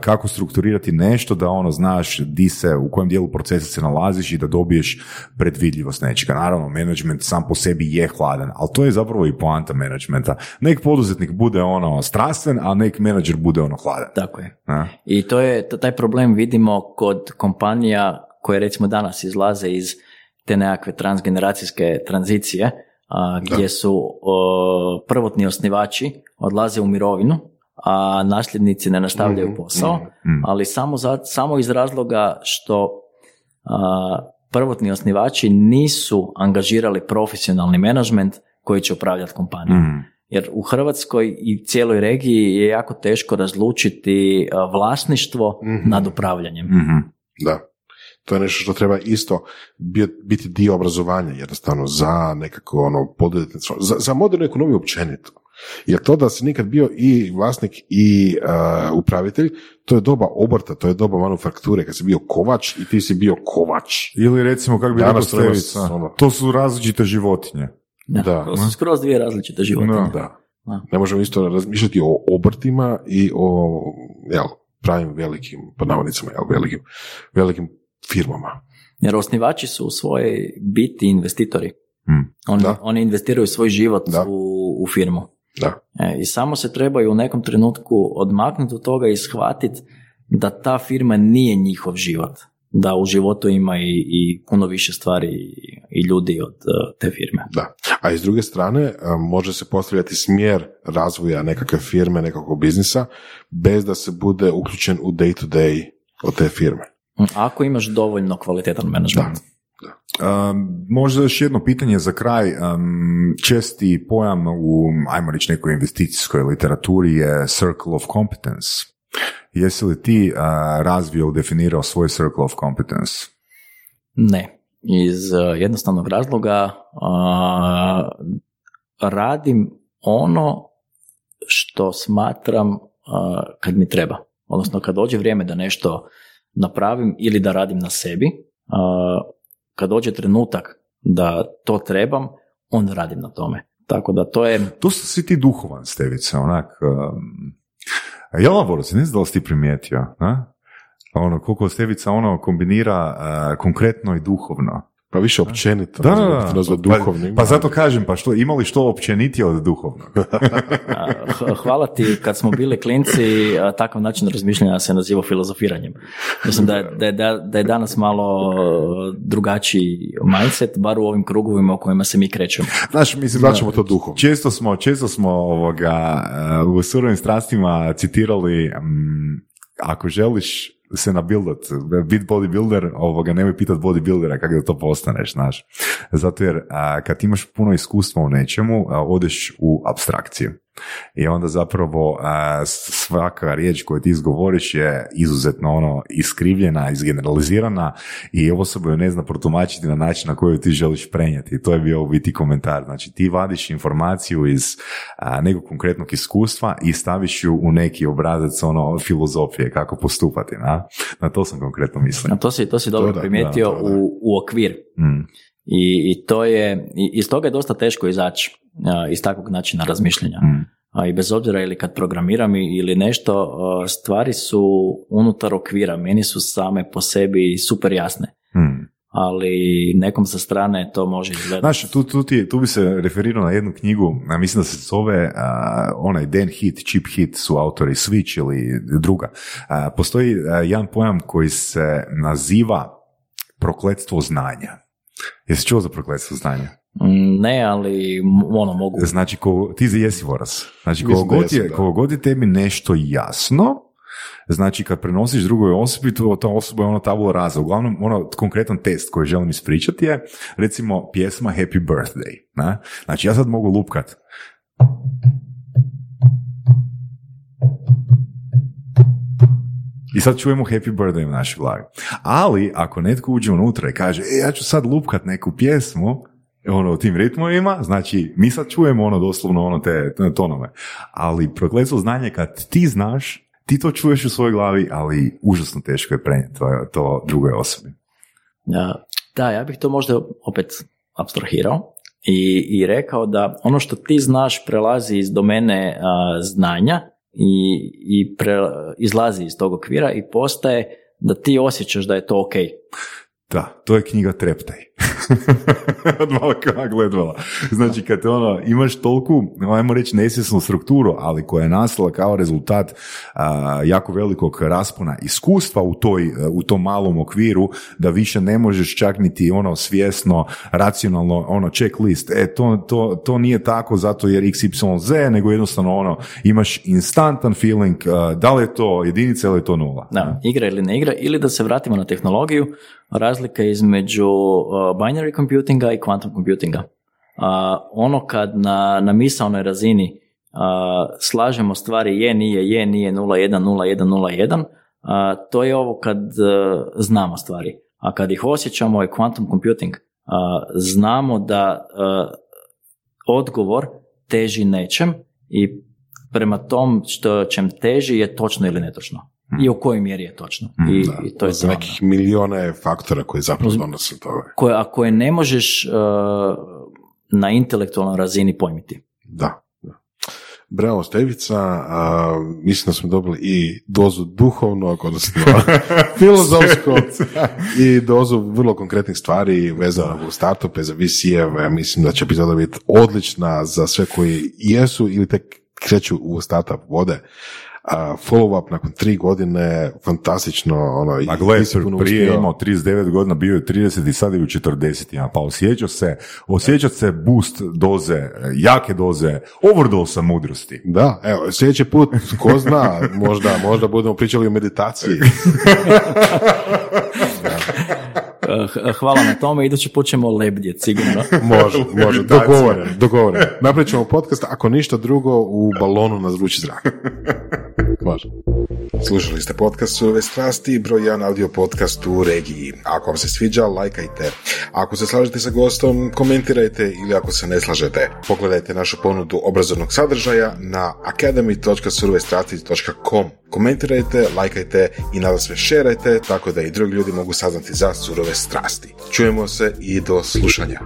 Kako strukturirati nešto da ono znaš di se, u kojem dijelu procesa se nalaziš i da dobiješ predvidljivost nečega. Naravno, management sam po sebi je hladan, ali to je zapravo i poanta managementa. Nek poduzetnik bude ono strastven, a nek menadžer bude ono hladan. Tako je. A? I to je, taj problem vidimo kod kompanija koje recimo danas izlaze iz te nekakve transgeneracijske tranzicije, a, gdje su o, prvotni osnivači odlaze u mirovinu, a nasljednici ne nastavljaju posao, ali samo, za, samo iz razloga što a, prvotni osnivači nisu angažirali profesionalni menadžment koji će upravljati kompanijom. Mm. Jer u Hrvatskoj i cijeloj regiji je jako teško razlučiti vlasništvo nad upravljanjem. Mhm. Da. To je nešto što treba isto bi- biti dio obrazovanja jednostavno za nekako ono poduzetništvo, za, za modernu ekonomiju općenito. Jer to da si nikad bio i vlasnik i uh, upravitelj, to je doba obrta, to je doba manufakture, kad si bio kovač i ti si bio kovač. Ili recimo, kako bi rekao Danas Stevica, ono- to su različite životinje. Da, Da. to su skroz dvije različite životinje. Da. Da. Da. Ne možemo isto razmišljati o obrtima i o jel, pravim velikim, pod navodnicima, jel, velikim, velikim firmama. Jer osnivači su u svojoj biti investitori. Mm. Oni, oni investiraju svoj život Da. u, u firmu. Da. E, I samo se trebaju u nekom trenutku odmaknuti od toga i shvatiti da ta firma nije njihov život. Da u životu ima i, i puno više stvari i, i ljudi od e, te firme. Da. A iz druge strane, a, može se postavljati smjer razvoja nekakve firme, nekakvog biznisa, bez da se bude uključen u day to day od te firme. Ako imaš dovoljno kvalitetan menadžment. Um, možda još jedno pitanje za kraj. Um, česti pojam u, ajmo reći, nekoj investicijskoj literaturi je circle of competence. Jesi li ti uh, razvio, definirao svoj circle of competence? Ne, iz uh, jednostavnog razloga uh, radim ono što smatram kad mi treba. Odnosno kad dođe vrijeme da nešto napravim ili da radim na sebi, kad dođe trenutak da to trebam, onda radim na tome. Tako da to je... Tu su si ti duhovan, Stevica, onak... Um, Boris, ne znam da li si ti primijetio, a? Ono, koliko Stevica ono kombinira uh, konkretno i duhovno. Pa više općenito. Da, da, da. Pa, duhovnim. pa zato kažem, pa što, ima li što općenitije od duhovnog? [LAUGHS] Hvala ti, kad smo bili klinci, takav način razmišljanja se naziva filozofiranjem. Mislim da je, da je, da je danas malo drugačiji mindset, bar u ovim krugovima u kojima se mi krećemo. Znaš, mislim, Značimo to duhom. Često smo, često smo ovoga, u surovim strastima citirali mm, ako želiš se nabildat, bit bodybuilder, ovoga, nemoj pitat bodybuildera kako da to postaneš, znaš. Zato jer a, kad imaš puno iskustva u nečemu, a, odeš u abstrakciju. I onda zapravo a, svaka riječ koju ti izgovoriš je izuzetno ono iskrivljena, izgeneralizirana i osoba ju ne zna protumačiti na način na koji ti želiš prenijeti. I to je bio u biti komentar. Znači ti vadiš informaciju iz a, nekog konkretnog iskustva i staviš ju u neki obrazac ono filozofije, kako postupati. Na, na to sam konkretno mislio. A to si, to si dobro To da, primijetio da, to da. u, u okvir. Mm. I, I to je, iz toga je dosta teško izaći iz takvog načina razmišljanja. Mm. A i bez obzira ili kad programiram ili nešto, stvari su unutar okvira, meni su same po sebi super jasne, Mm. ali nekom sa strane to može izgledati. Znaš, tu, tu, ti, tu bi se referirao na jednu knjigu, a mislim da se zove a, onaj Dan Hit, Chip Hit su autori, Switch ili druga. A, postoji a, jedan pojam koji se naziva prokletstvo znanja. Jesi čuo za prokletstvo znanja? Mm, Ne, ali ono mogu. Znači, ko, ti jesi voras. Znači, Mislim koliko da god, je, god je tebi nešto jasno, znači kad prenosiš drugoj osobi, to, ta osoba je ono tabula raza. Uglavnom, ono konkretan test koji želim ispričati je, recimo, pjesma Happy Birthday. Ne? Znači, ja sad mogu lupkat I sad čujemo Happy Birthday u našoj glavi. Ali, ako netko uđe unutra i kaže, e, ja ću sad lupkat neku pjesmu, ono, u tim ritmovima, znači, mi sad čujemo ono, doslovno, ono, te, tonove. Ali prokletstvo znanje kad ti znaš, ti to čuješ u svojoj glavi, ali užasno teško je prenijeti to, to drugoj osobi. Ja, da, ja bih to možda opet abstrahirao i, i rekao da ono što ti znaš prelazi iz domene a, znanja i, i pre- izlazi iz tog okvira i postaje da ti osjećaš da je to ok. Da, to je knjiga Treptaj. [LAUGHS] Od Malcolma Gladwella. Znači, kad ono, imaš tolku, ajmo reći, nesvjesnu strukturu, ali koja je nastala kao rezultat a, jako velikog raspona iskustva u, toj, u tom malom okviru, da više ne možeš čak niti ono svjesno, racionalno, ono checklist, e, to, to, to nije tako zato jer XYZ, nego jednostavno ono, imaš instantan feeling, a, da li je to jedinica ili je to nula. Da, igra ili ne igra, ili da se vratimo na tehnologiju, razlika između uh, binary computinga i quantum computinga. Uh, ono kad na, na misaonoj razini uh, slažemo stvari je, nije, je, nije, 0, 1, 0, 1, 0, 1, uh, to je ovo kad znamo stvari. A kad ih osjećamo je quantum computing. Znamo da odgovor teži nečem i prema tom što čem teži je točno ili netočno. I u kojoj mjeri je točno. I, Da, i to je to. nekih miliona faktora koji zapravo donose toga. Koje, a koje ne možeš uh, na intelektualnoj razini pojmiti. Da. Bravo Stevica, a, mislim da smo dobili i dozu duhovnog, odnosno [LAUGHS] filozofskog i dozu vrlo konkretnih stvari vezano u startupe, za VC-eve. Mislim da će epizoda biti odlična za sve koji jesu ili tek kreću u startup vode. A, follow-up nakon tri godine, fantastično. Ono, Pa gle, nisi puno prije je imao 39 godina, bio je 30 i sad je u 40 pa osjeća se, osjeća se boost doze, jake doze, overdosa mudrosti. Da, evo, sljedeći put, ko zna, možda, možda budemo pričali o meditaciji. [LAUGHS] Uh, h- hvala na tome, idući put ćemo lebdjet, sigurno. [LAUGHS] Može, može, Meditacija. dogovoren, dogovoren. Napravit ćemo podcast, ako ništa drugo, u balonu na zvuči zrak. [LAUGHS] Može. Slušali ste podcast Surove strasti, broj 1 audio podcast u regiji. Ako vam se sviđa, lajkajte. Ako se slažete sa gostom, komentirajte ili ako se ne slažete, pogledajte našu ponudu obrazovnog sadržaja na academy.surovestrasti.com. Komentirajte, lajkajte i nada sve šerajte tako da i drugi ljudi mogu saznati za surove strasti. Čujemo se i do slušanja.